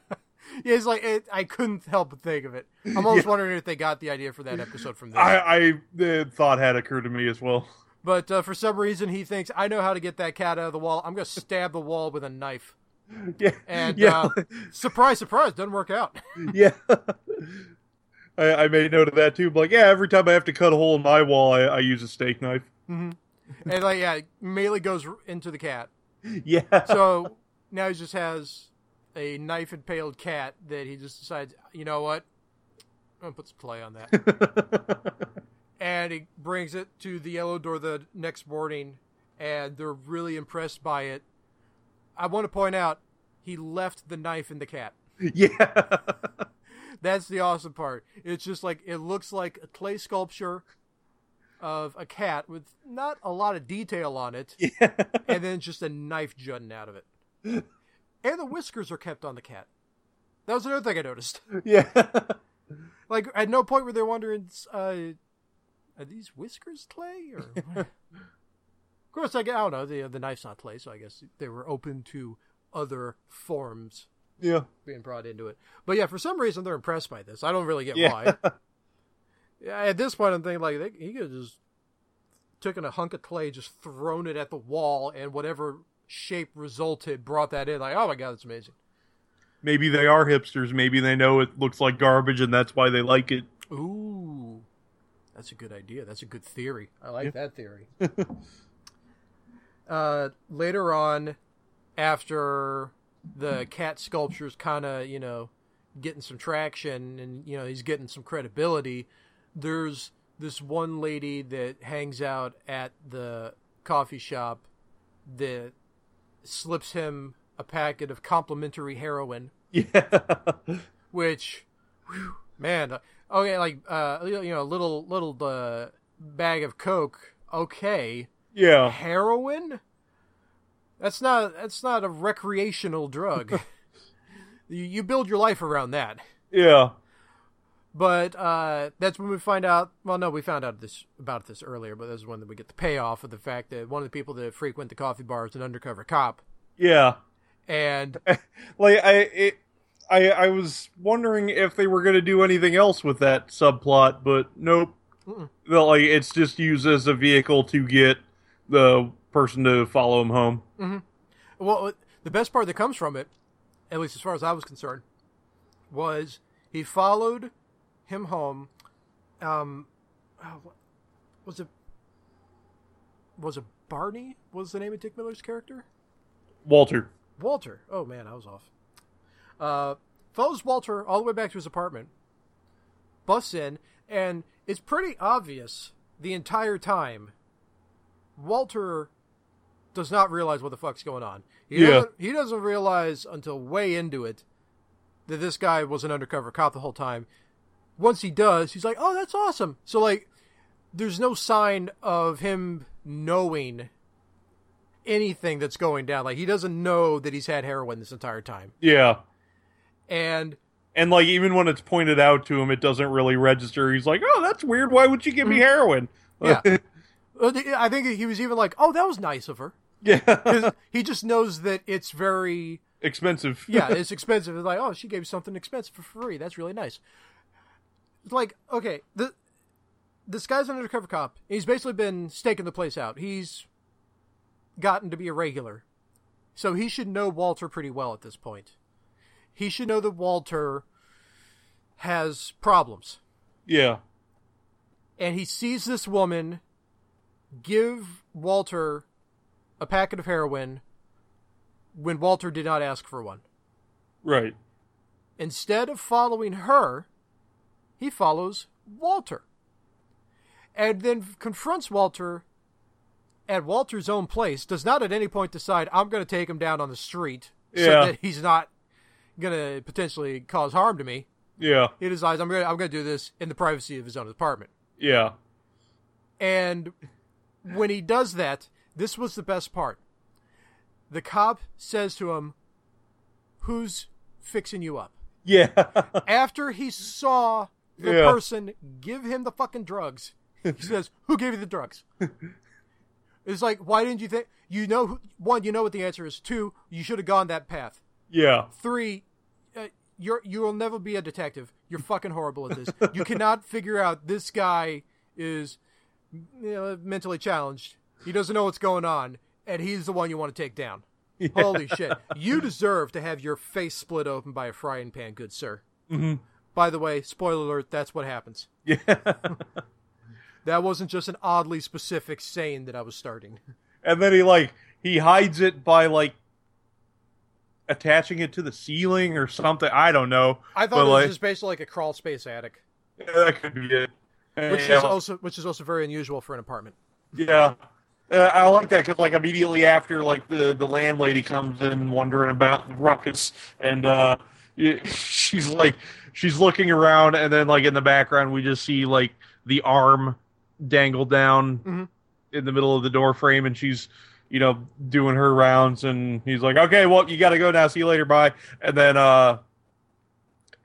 it's like it, I couldn't help but think of it. I'm almost yeah. wondering if they got the idea for that episode from there. I, I the thought had occurred to me as well. But uh, for some reason, he thinks I know how to get that cat out of the wall. I'm going to stab the wall with a knife. [laughs] Yeah, and yeah. Uh, surprise, surprise, doesn't work out. [laughs] yeah. [laughs] I, I, made note of that too. But like, yeah, every time I have to cut a hole in my wall, I, I use a steak knife. Mm-hmm. And like, yeah, immediately goes into the cat. Yeah. So now he just has a knife impaled cat that he just decides, you know what? I'm gonna put some play on that. and he brings it to the yellow door the next morning, and they're really impressed by it. I want to point out he left the knife in the cat. [laughs] Yeah. [laughs] That's the awesome part. It's just like it looks like a clay sculpture of a cat with not a lot of detail on it, yeah. [laughs] and then just a knife jutting out of it. And the whiskers are kept on the cat. That was another thing I noticed. Yeah. like at no point were they wondering, uh, are these whiskers clay or? Of course, I, I don't know. The the knife's not clay, so I guess they were open to other forms. Yeah, being brought into it. But yeah, for some reason they're impressed by this. I don't really get yeah. why. [laughs] yeah, at this point I'm thinking like they, he could just taken a hunk of clay, just thrown it at the wall, and whatever shape resulted brought that in. Like, oh my god, that's amazing. Maybe they are hipsters. Maybe they know it looks like garbage, and that's why they like it. Ooh, that's a good idea. That's a good theory. I like yeah. that theory. [laughs] uh, later on, after the cat sculpture's kind of, you know, getting some traction and, you know, he's getting some credibility, there's this one lady that hangs out at the coffee shop that slips him a packet of complimentary heroin. Yeah. [laughs] which, whew, man, okay, like uh, you know, a little little uh, bag of coke. Okay. Yeah. Heroin. That's not that's not a recreational drug. [laughs] you, you build your life around that. Yeah. But uh, that's when we find out. Well, no, we found out this about this earlier, but this is when we get the payoff of the fact that one of the people that frequent the coffee bar is an undercover cop. Yeah, and [laughs] like I, it, I, I was wondering if they were going to do anything else with that subplot, but nope. Mm-mm. Like it's just used as a vehicle to get the person to follow him home. Mm-hmm. Well, the best part that comes from it, at least as far as I was concerned, was he followed him home. Um, oh, was it was it Barney? Was the name of Dick Miller's character? Walter. Walter. Oh man, I was off. Uh, follows Walter all the way back to his apartment, busts in, and it's pretty obvious the entire time. Walter does not realize what the fuck's going on. He yeah. Doesn't, he doesn't realize until way into it that this guy was an undercover cop the whole time once he does, he's like, "Oh, that's awesome." So like, there's no sign of him knowing anything that's going down. Like he doesn't know that he's had heroin this entire time. Yeah. And and like even when it's pointed out to him, it doesn't really register. He's like, "Oh, that's weird. Why would you give me mm-hmm. heroin?" Yeah. [laughs] Uh, I think he was even like, "Oh, that was nice of her." Yeah. [laughs] he just knows that it's very expensive. [laughs] yeah, it's [laughs] expensive. It's like, "Oh, she gave something expensive for free. That's really nice." It's like okay, the this guy's an undercover cop. He's basically been staking the place out. He's gotten to be a regular, so he should know Walter pretty well at this point. He should know that Walter has problems. Yeah. And he sees this woman give Walter a packet of heroin when Walter did not ask for one. Right. Instead of following her, he follows Walter and then confronts Walter at Walter's own place, does not at any point decide, I'm going to take him down on the street yeah. so that he's not gonna potentially cause harm to me. Yeah. He decides I'm gonna I'm gonna do this in the privacy of his own apartment. Yeah. And when he does that, this was the best part. The cop says to him, "Who's fixing you up?" Yeah. [laughs] After he saw the Yeah. person give him the fucking drugs, he says, "Who gave you the drugs?" [laughs] it's like, why didn't you think? You know, who, one, you know what the answer is. Two, you should have gone that path. yeah. Three, uh, you're you will never be a detective. You're fucking horrible at this. you cannot figure out this guy is you know, mentally challenged. He doesn't know what's going on, and he's the one you want to take down. Holy shit! You deserve to have your face split open by a frying pan, good sir. Mm-hmm. By the way, spoiler alert: that's what happens. Yeah. [laughs] That wasn't just an oddly specific saying that I was starting. and then he like he hides it by like attaching it to the ceiling or something. I don't know. I thought But, it was like- just basically like a crawl space attic, Yeah, that could be it. Which is also which is also very unusual for an apartment. Yeah. Uh, I like that because, like, immediately after, like, the, the landlady comes in wondering about the ruckus, and uh, [laughs] she's like, she's looking around, and then, like, in the background, we just see, like, the arm dangle down Mhm. in the middle of the door frame, and she's, you know, doing her rounds, and he's like, okay, well, you got to go now. See you later. Bye. And then, uh,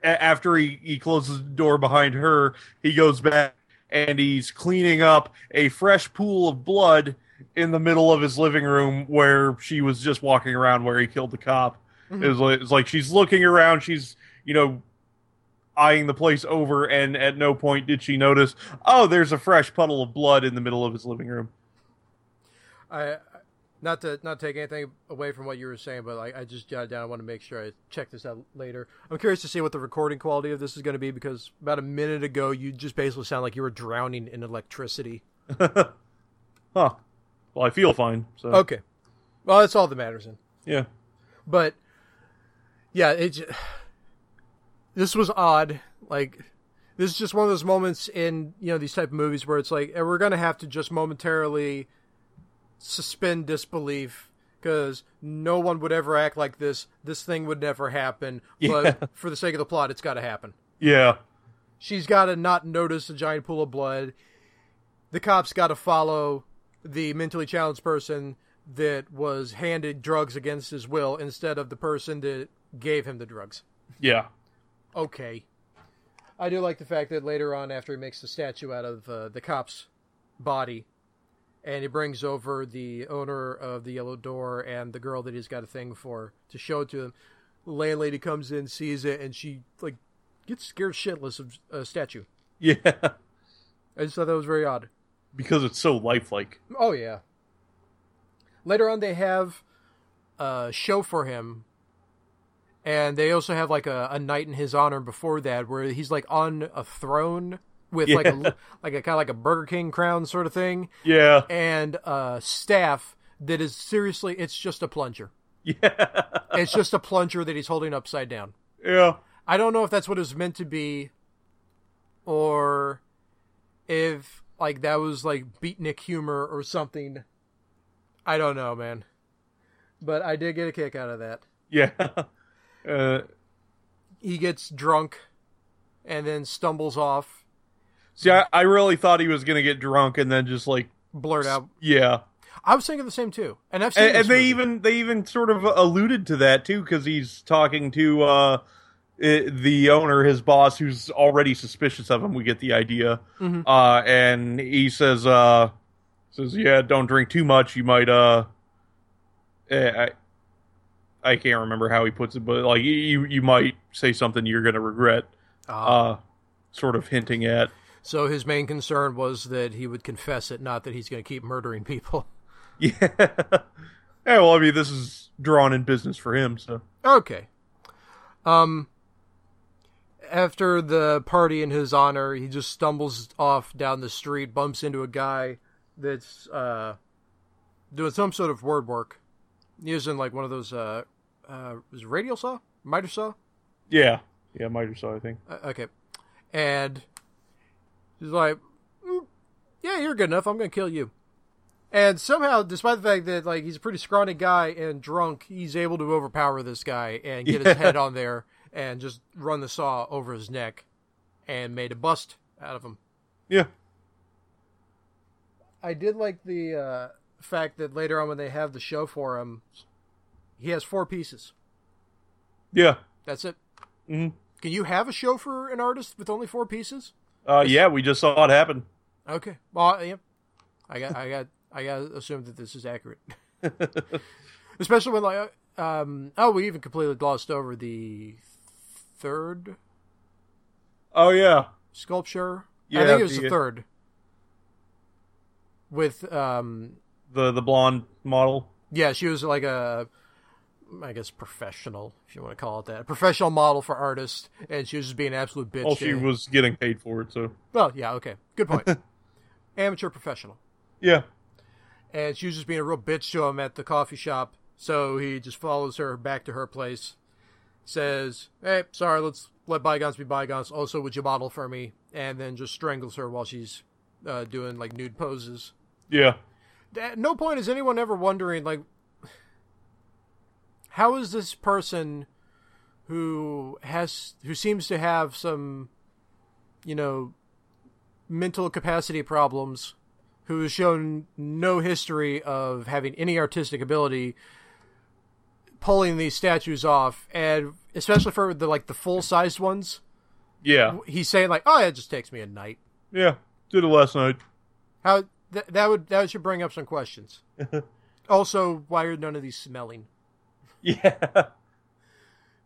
a- after he, he closes the door behind her, he goes back and he's cleaning up a fresh pool of blood in the middle of his living room where she was just walking around where he killed the cop. Mhm. It was like, it's like she's looking around, she's, you know, eyeing the place over, and at no point did she notice, oh, there's a fresh puddle of blood in the middle of his living room. I not to not take anything away from what you were saying, but like I just jotted down. I want to make sure I check this out later. I'm curious to see what the recording quality of this is going to be because about a minute ago you just basically sound like you were drowning in electricity. [laughs] huh. Well, I feel fine. So Okay, well that's all that matters. Then. yeah, But yeah, it. j- This was odd. Like this is just one of those moments in you know these type of movies where it's like eh, we're gonna have to just momentarily suspend disbelief because no one would ever act like this. This thing would never happen. Yeah. But for the sake of the plot, it's got to happen. yeah, She's got to not notice a giant pool of blood. The cops got to follow the mentally challenged person that was handed drugs against his will instead of the person that gave him the drugs. yeah, Okay. I do like the fact that later on, after he makes the statue out of uh, the cop's body, and he brings over the owner of the Yellow Door and the girl that he's got a thing for to show it to him, the landlady comes in, sees it, and she like gets scared shitless of a statue. yeah, I just thought that was very odd. because it's so lifelike. Oh yeah. Later on, they have a show for him, and they also have like a, a night in his honor before that, where he's like on a throne with like a [laughs] like a kind of like a Burger King crown sort of thing, Yeah, and uh, staff that is seriously, it's just a plunger. yeah, [laughs] It's just a plunger that he's holding upside down. yeah. I don't know if that's what it was meant to be, or if like that was like beatnik humor or something. I don't know, man. But I did get a kick out of that. Yeah. [laughs] Uh, He gets drunk and then stumbles off, see, I, I really thought he was gonna get drunk and then just like, blurt out. yeah. I was thinking the same too, and I've seen. And, and they movie. even they even sort of alluded to that too because he's talking to uh, the owner, his boss, who's already suspicious of him. We get the idea, Mhm. uh, and he says, uh, "says Yeah, don't drink too much. You might uh, eh, I, I can't remember how he puts it, but like you you might say something you're gonna regret." Ah. Uh, sort of hinting at so his main concern was that he would confess it, not that he's going to keep murdering people. [laughs] yeah. yeah, well, I mean, this is drawn in business for him, so Okay. Um after the party in his honor, he just stumbles off down the street, bumps into a guy that's uh doing some sort of word work. Using like one of those uh uh was it radial saw? Miter saw? yeah, yeah, miter saw, I think. Uh, okay. And he's like, "Mm, "Yeah, you're good enough. I'm going to kill you." And somehow, despite the fact that like he's a pretty scrawny guy and drunk, he's able to overpower this guy and get yeah. his head on there and just run the saw over his neck and made a bust out of him. Yeah. I did like the uh, fact that later on when they have the show for him, he has four pieces. Yeah. That's it. Mm-hmm. Can you have a show for an artist with only four pieces? Uh, yeah, we just saw it happen. Okay. Well, yeah. I got, I got, I got to assume that this is accurate. [laughs] Especially when like, um, oh, we even completely glossed over the third. Oh yeah, sculpture. Yeah, I think it was the, the third. With um, the the blonde model. Yeah, she was like a I guess professional, if you want to call it that, a professional model for artists, and she was just being an absolute bitch. Well, she was getting paid for it, so. Well, yeah, okay, good point. [laughs] Amateur professional. Yeah. And she was just being a real bitch to him at the coffee shop, so he just follows her back to her place, says, "Hey, sorry, let's let bygones be bygones. Also, would you model for me?" And then just strangles her while she's uh, doing like nude poses. Yeah. At no point is anyone ever wondering like how is this person who has who seems to have some you know mental capacity problems who has shown no history of having any artistic ability pulling these statues off and especially for the like the full sized ones? Yeah. He's saying like oh it just takes me a night. Yeah. Did it last night. How th- that would that should bring up some questions. [laughs] Also why are none of these smelling [laughs] Yeah.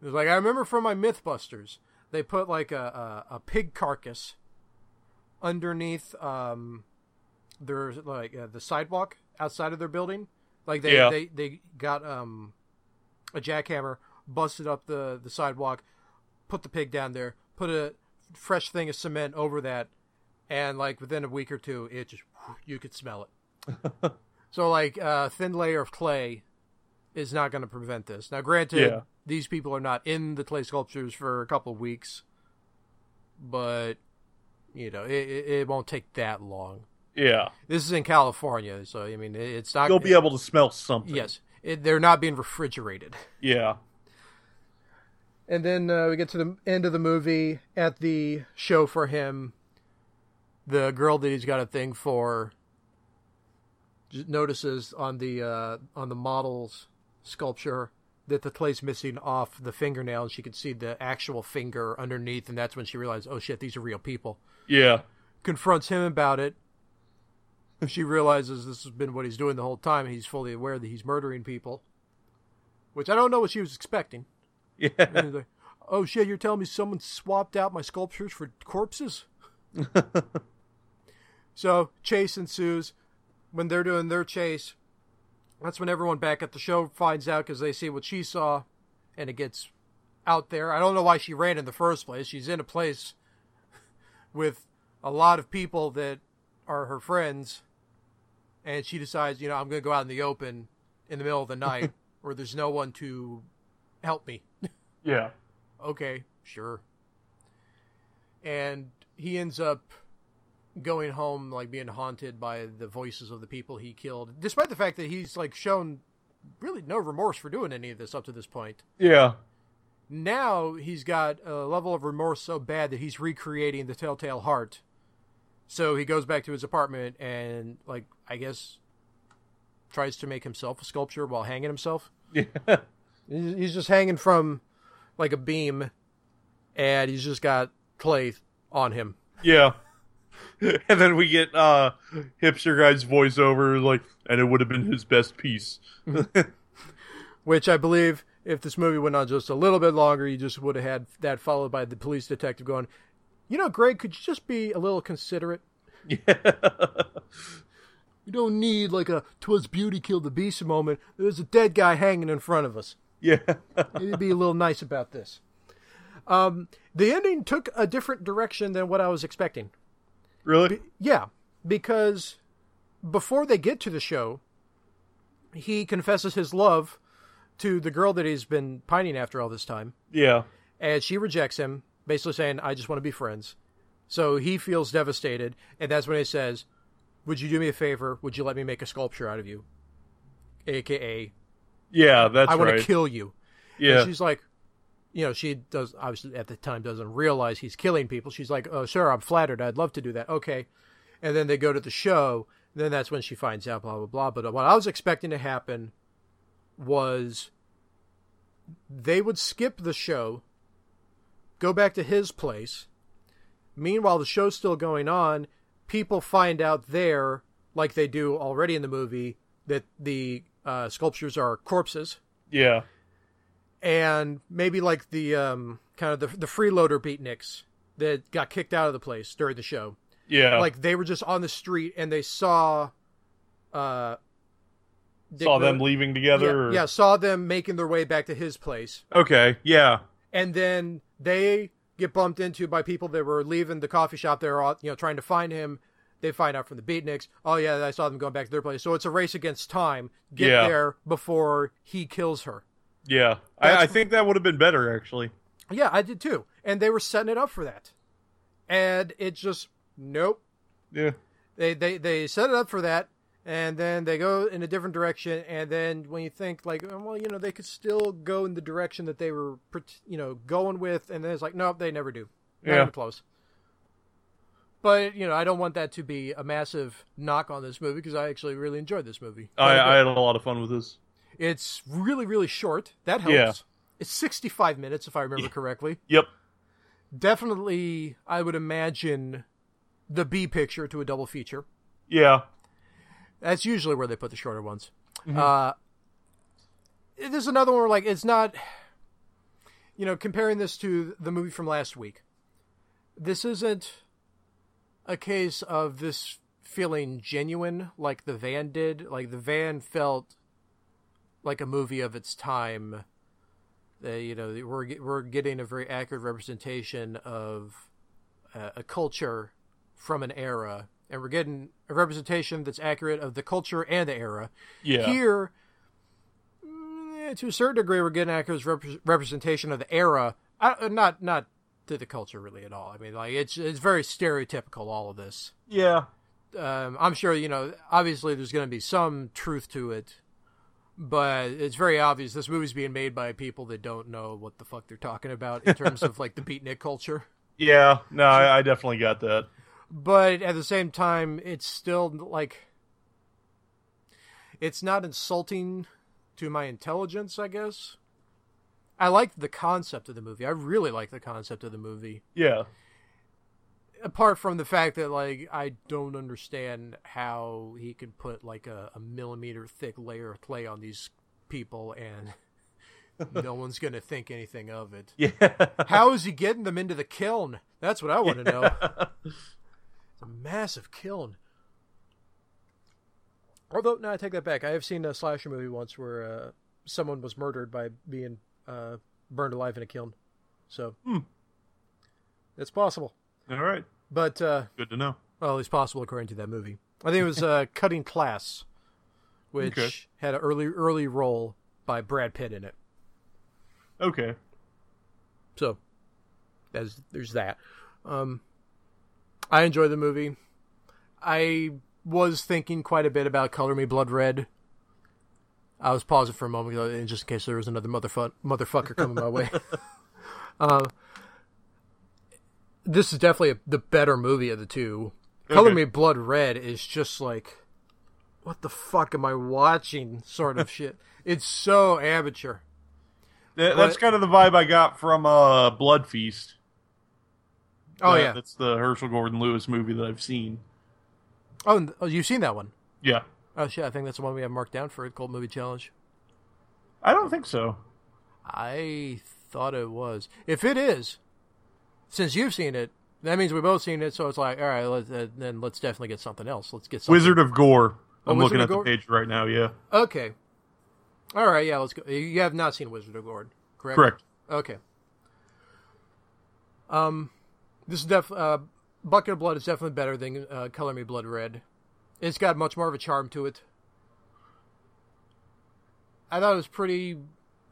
Like I remember from my MythBusters, they put like a a, a pig carcass underneath um their like uh, the sidewalk outside of their building. Like they yeah. they they got um a jackhammer, busted up the the sidewalk, put the pig down there, put a fresh thing of cement over that, and like within a week or two, it just you could smell it. [laughs] so like a uh, thin layer of clay is not going to prevent this. Now, granted, yeah. these people are not in the clay sculptures for a couple of weeks, but you know, it, it won't take that long. Yeah, this is in California, so I mean, it's not. You'll be able to smell something. Yes, it, they're not being refrigerated. Yeah. And then uh, we get to the end of the movie at the show for him. The girl that he's got a thing for notices on the uh, on the models sculpture that the clay's missing off the fingernail and she could see the actual finger underneath and that's when she realized oh shit these are real people. Yeah. Confronts him about it. She realizes this has been what he's doing the whole time and he's fully aware that he's murdering people. Which i don't know what she was expecting. Yeah. Like, oh shit you're telling me someone swapped out my sculptures for corpses? [laughs] So chase ensues. When they're doing their chase that's when everyone back at the show finds out because they see what she saw, and it gets out there. I don't know why she ran in the first place. She's in a place [laughs] with a lot of people that are her friends, and she decides, you know, I'm going to go out in the open in the middle of the [laughs] night where there's no one to help me. Yeah. [laughs] okay, sure. And he ends up going home like being haunted by the voices of the people he killed, despite the fact that he's like shown really no remorse for doing any of this up to this point. Yeah. Now he's got a level of remorse so bad that he's recreating the Telltale Heart. So he goes back to his apartment and like I guess tries to make himself a sculpture while hanging himself. Yeah. [laughs] He's just hanging from like a beam and he's just got clay on him. Yeah. [laughs] and then we get uh hipster guy's voiceover like and it would have been his best piece. [laughs] Which i believe if this movie went on just a little bit longer you just would have had that followed by the police detective going you know greg could you just be a little considerate? Yeah. [laughs] You don't need like a twas beauty killed the beast moment. There's a dead guy hanging in front of us. Yeah. It'd be a little nice about this. Um, the ending took a different direction than what i was expecting Really? Be- yeah, because before they get to the show, he confesses his love to the girl that he's been pining after all this time. Yeah. And she rejects him, basically saying, I just want to be friends. So he feels devastated, and that's when he says, would you do me a favor? Would you let me make a sculpture out of you? AKA, yeah, that's I want right. to kill you. yeah, And she's like, you know, she does obviously at the time doesn't realize he's killing people. She's like, oh, sure, I'm flattered. I'd love to do that. Okay. And then they go to the show. then that's when she finds out, blah, blah, blah. But what I was expecting to happen was they would skip the show, go back to his place. Meanwhile, the show's still going on. People find out there, like they do already in the movie, that the uh, sculptures are corpses yeah, and maybe like the um, kind of the the freeloader beatniks that got kicked out of the place during the show. yeah. Like they were just on the street and they saw, uh, Dick Saw them leaving together. Yeah, or- yeah, saw them making their way back to his place, Okay. Yeah. and then they get bumped into by people that were leaving the coffee shop. They're all, you know trying to find him. They find out from the beatniks. Oh yeah, I saw them going back to their place. So it's a race against time. Get Yeah. there before he kills her. Yeah. I, I think that would have been better actually. Yeah, I did too. And they were setting it up for that. And it just nope. Yeah. They they they set it up for that and then they go in a different direction and then when you think like oh, well, you know, they could still go in the direction that they were you know, going with and then it's like nope, they never do. Not Yeah. even close. But, you know, I don't want that to be a massive knock on this movie because I actually really enjoyed this movie. I, I had a lot of fun with this. It's really really short. That helps. Yeah. It's 65 minutes if I remember [laughs] correctly. Yep. definitely I would imagine the B picture to a double feature. Yeah. That's usually where they put the shorter ones. Mm-hmm. Uh, there's another one where like it's not, you know, comparing this to the movie from last week. This isn't a case of this feeling genuine like the van did. Like the van felt like a movie of its time. Uh, you know, we're we're getting a very accurate representation of uh, a culture from an era, and we're getting a representation that's accurate of the culture and the era. Yeah. Here, mm, to a certain degree, we're getting accurate rep- representation of the era. Uh, not not to the culture really at all. I mean, like it's it's very stereotypical. All of this. Yeah. Um, I'm sure you know. Obviously, there's going to be some truth to it, but it's very obvious this movie's being made by people that don't know what the fuck they're talking about in terms of like the beatnik culture. [laughs] Yeah. No, I, I definitely got that. but at the same time it's still like it's not insulting to my intelligence i guess i like the concept of the movie i really like the concept of the movie Yeah. Apart from the fact that like i don't understand how he could put like a, a millimeter thick layer of clay on these people and [laughs] no one's gonna think anything of it Yeah. how is he getting them into the kiln that's what i want to know It's a massive kiln. Although, no, I take that back. I have seen a slasher movie once where uh, someone was murdered by being uh, burned alive in a kiln. So, Hmm. it's possible. All right. But, uh, Good to know. well, it's possible according to that movie. I think it was uh, [laughs] Cutting Class, which Okay. had an early, early role by Brad Pitt in it. Okay. So, as there's that. Um, I enjoy the movie. I was thinking quite a bit about Color Me Blood Red. I was pausing for a moment just in case there was another motherfu- motherfucker coming my way. [laughs] uh, this is definitely a, the better movie of the two. Color Me Blood Red is just like, what the fuck am I watching? Sort of [laughs] shit. It's so amateur. That, that's What? kind of the vibe I got from uh, Blood Feast. Oh That- yeah. That's the Herschell Gordon Lewis movie that I've seen. Oh, oh, you've seen that one? Yeah. Oh shit! I think that's the one we have marked down for a cult movie challenge. I don't think so. I thought it was. If it is, since you've seen it, that means we've both seen it. So it's like, all right, let's, uh, then let's definitely get something else. Let's get something. Wizard of Gore. Oh, I'm Wizard looking at Gore? the page right now. Yeah. Okay. All right, yeah, let's go. You have not seen Wizard of Gore, correct? Correct. Okay. Um, this is def uh, Bucket of Blood is definitely better than uh, Color Me Blood Red. It's got much more of a charm to it. I thought it was pretty,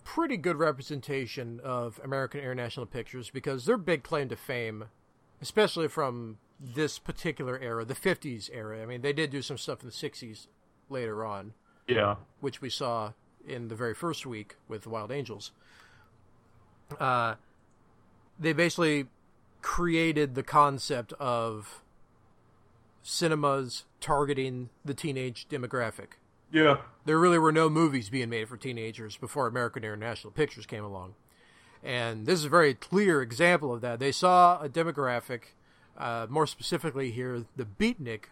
pretty good representation of American International Pictures because their big claim to fame, especially from this particular era, the 50s era. I mean, they did do some stuff in the 60s later on. Yeah. Which we saw in the very first week with Wild Angels. Uh, they basically created the concept of cinemas targeting the teenage demographic. Yeah. There really were no movies being made for teenagers before American International Pictures came along. And this is a very clear example of that. They saw a demographic, uh, more specifically here, the beatnik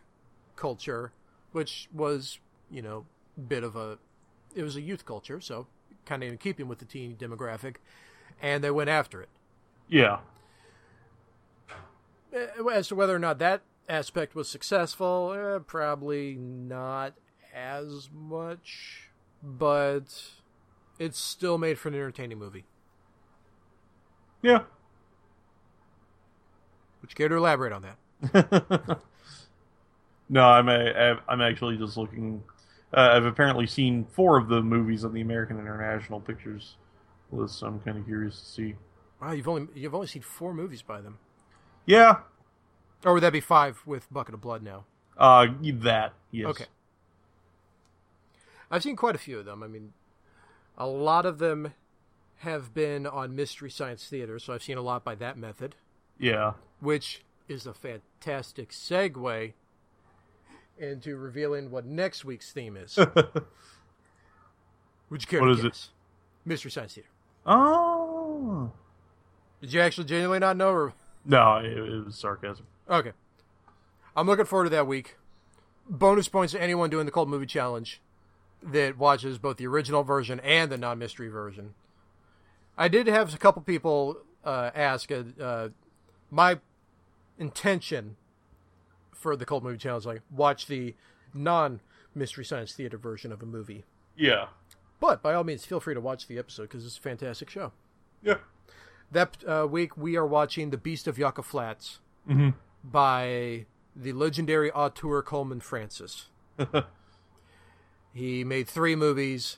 culture, which was, you know, a bit of a, it was a youth culture, so kind of in keeping with the teen demographic, and they went after it. Yeah. Uh, as to whether or not that aspect was successful, eh, probably not as much, but it's still made for an entertaining movie. Yeah. Would you care to elaborate on that? [laughs] no, I'm a, I'm actually just looking. Uh, I've apparently seen four of the movies on the American International Pictures list, so I'm kind of curious to see. Wow, you've only you've only seen four movies by them. Yeah. Or would that be five with Bucket of Blood now? Uh, that yes. Okay. I've seen quite a few of them. I mean, a lot of them have been on Mystery Science Theater, so I've seen a lot by that method. Yeah. Which is a fantastic segue into revealing what next week's theme is. [laughs] Would you care what to guess? It? Mystery Science Theater. Oh. Did you actually genuinely not know? Or... No, it, it was sarcasm. Okay. I'm looking forward to that week. Bonus points to anyone doing the Cult Movie Challenge that watches both the original version and the non mystery version. I did have a couple people uh, ask. Uh, uh, my intention for the Cult Movie Challenge is like watch the non Mystery Science Theater version of a movie. Yeah. But by all means, feel free to watch the episode because it's a fantastic show. Yeah. That uh, week, we are watching The Beast of Yucca Flats mm-hmm. by the legendary auteur Coleman Francis. [laughs] he made three movies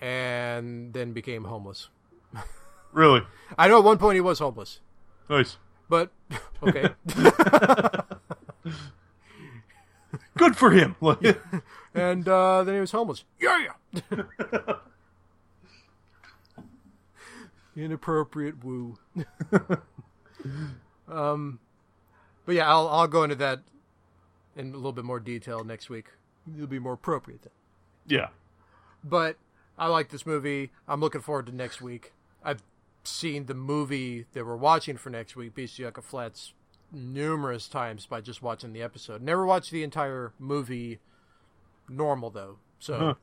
and then became homeless. [laughs] really? I know at one point he was homeless. Nice. But, [laughs] okay. [laughs] Good for him. and uh, then he was homeless. Yeah, yeah. Inappropriate woo. um, but yeah, I'll I'll go into that in a little bit more detail next week. It'll be more appropriate then. Yeah. But I like this movie. I'm looking forward to next week. I've seen the movie that we're watching for next week, Beast Yucca Flats, numerous times by just watching the episode. Never watched the entire movie normal though, so uh-huh.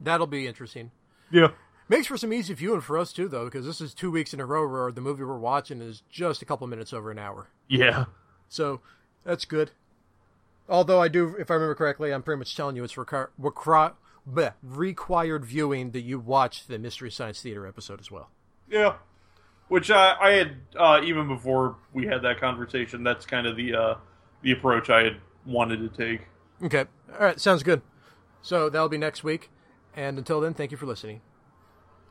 that'll be interesting. Yeah. Makes for some easy viewing for us too, though, because this is two weeks in a row where the movie we're watching is just a couple minutes over an hour. Yeah. So that's good. Although I do, if I remember correctly, I'm pretty much telling you it's requ- requ- bleh, required viewing that you watch the Mystery Science Theater episode as well. Yeah. Which I, I had uh, even before we had that conversation. That's kind of the uh, the approach I had wanted to take. Okay. All right. Sounds good. So that'll be next week. And until then, thank you for listening.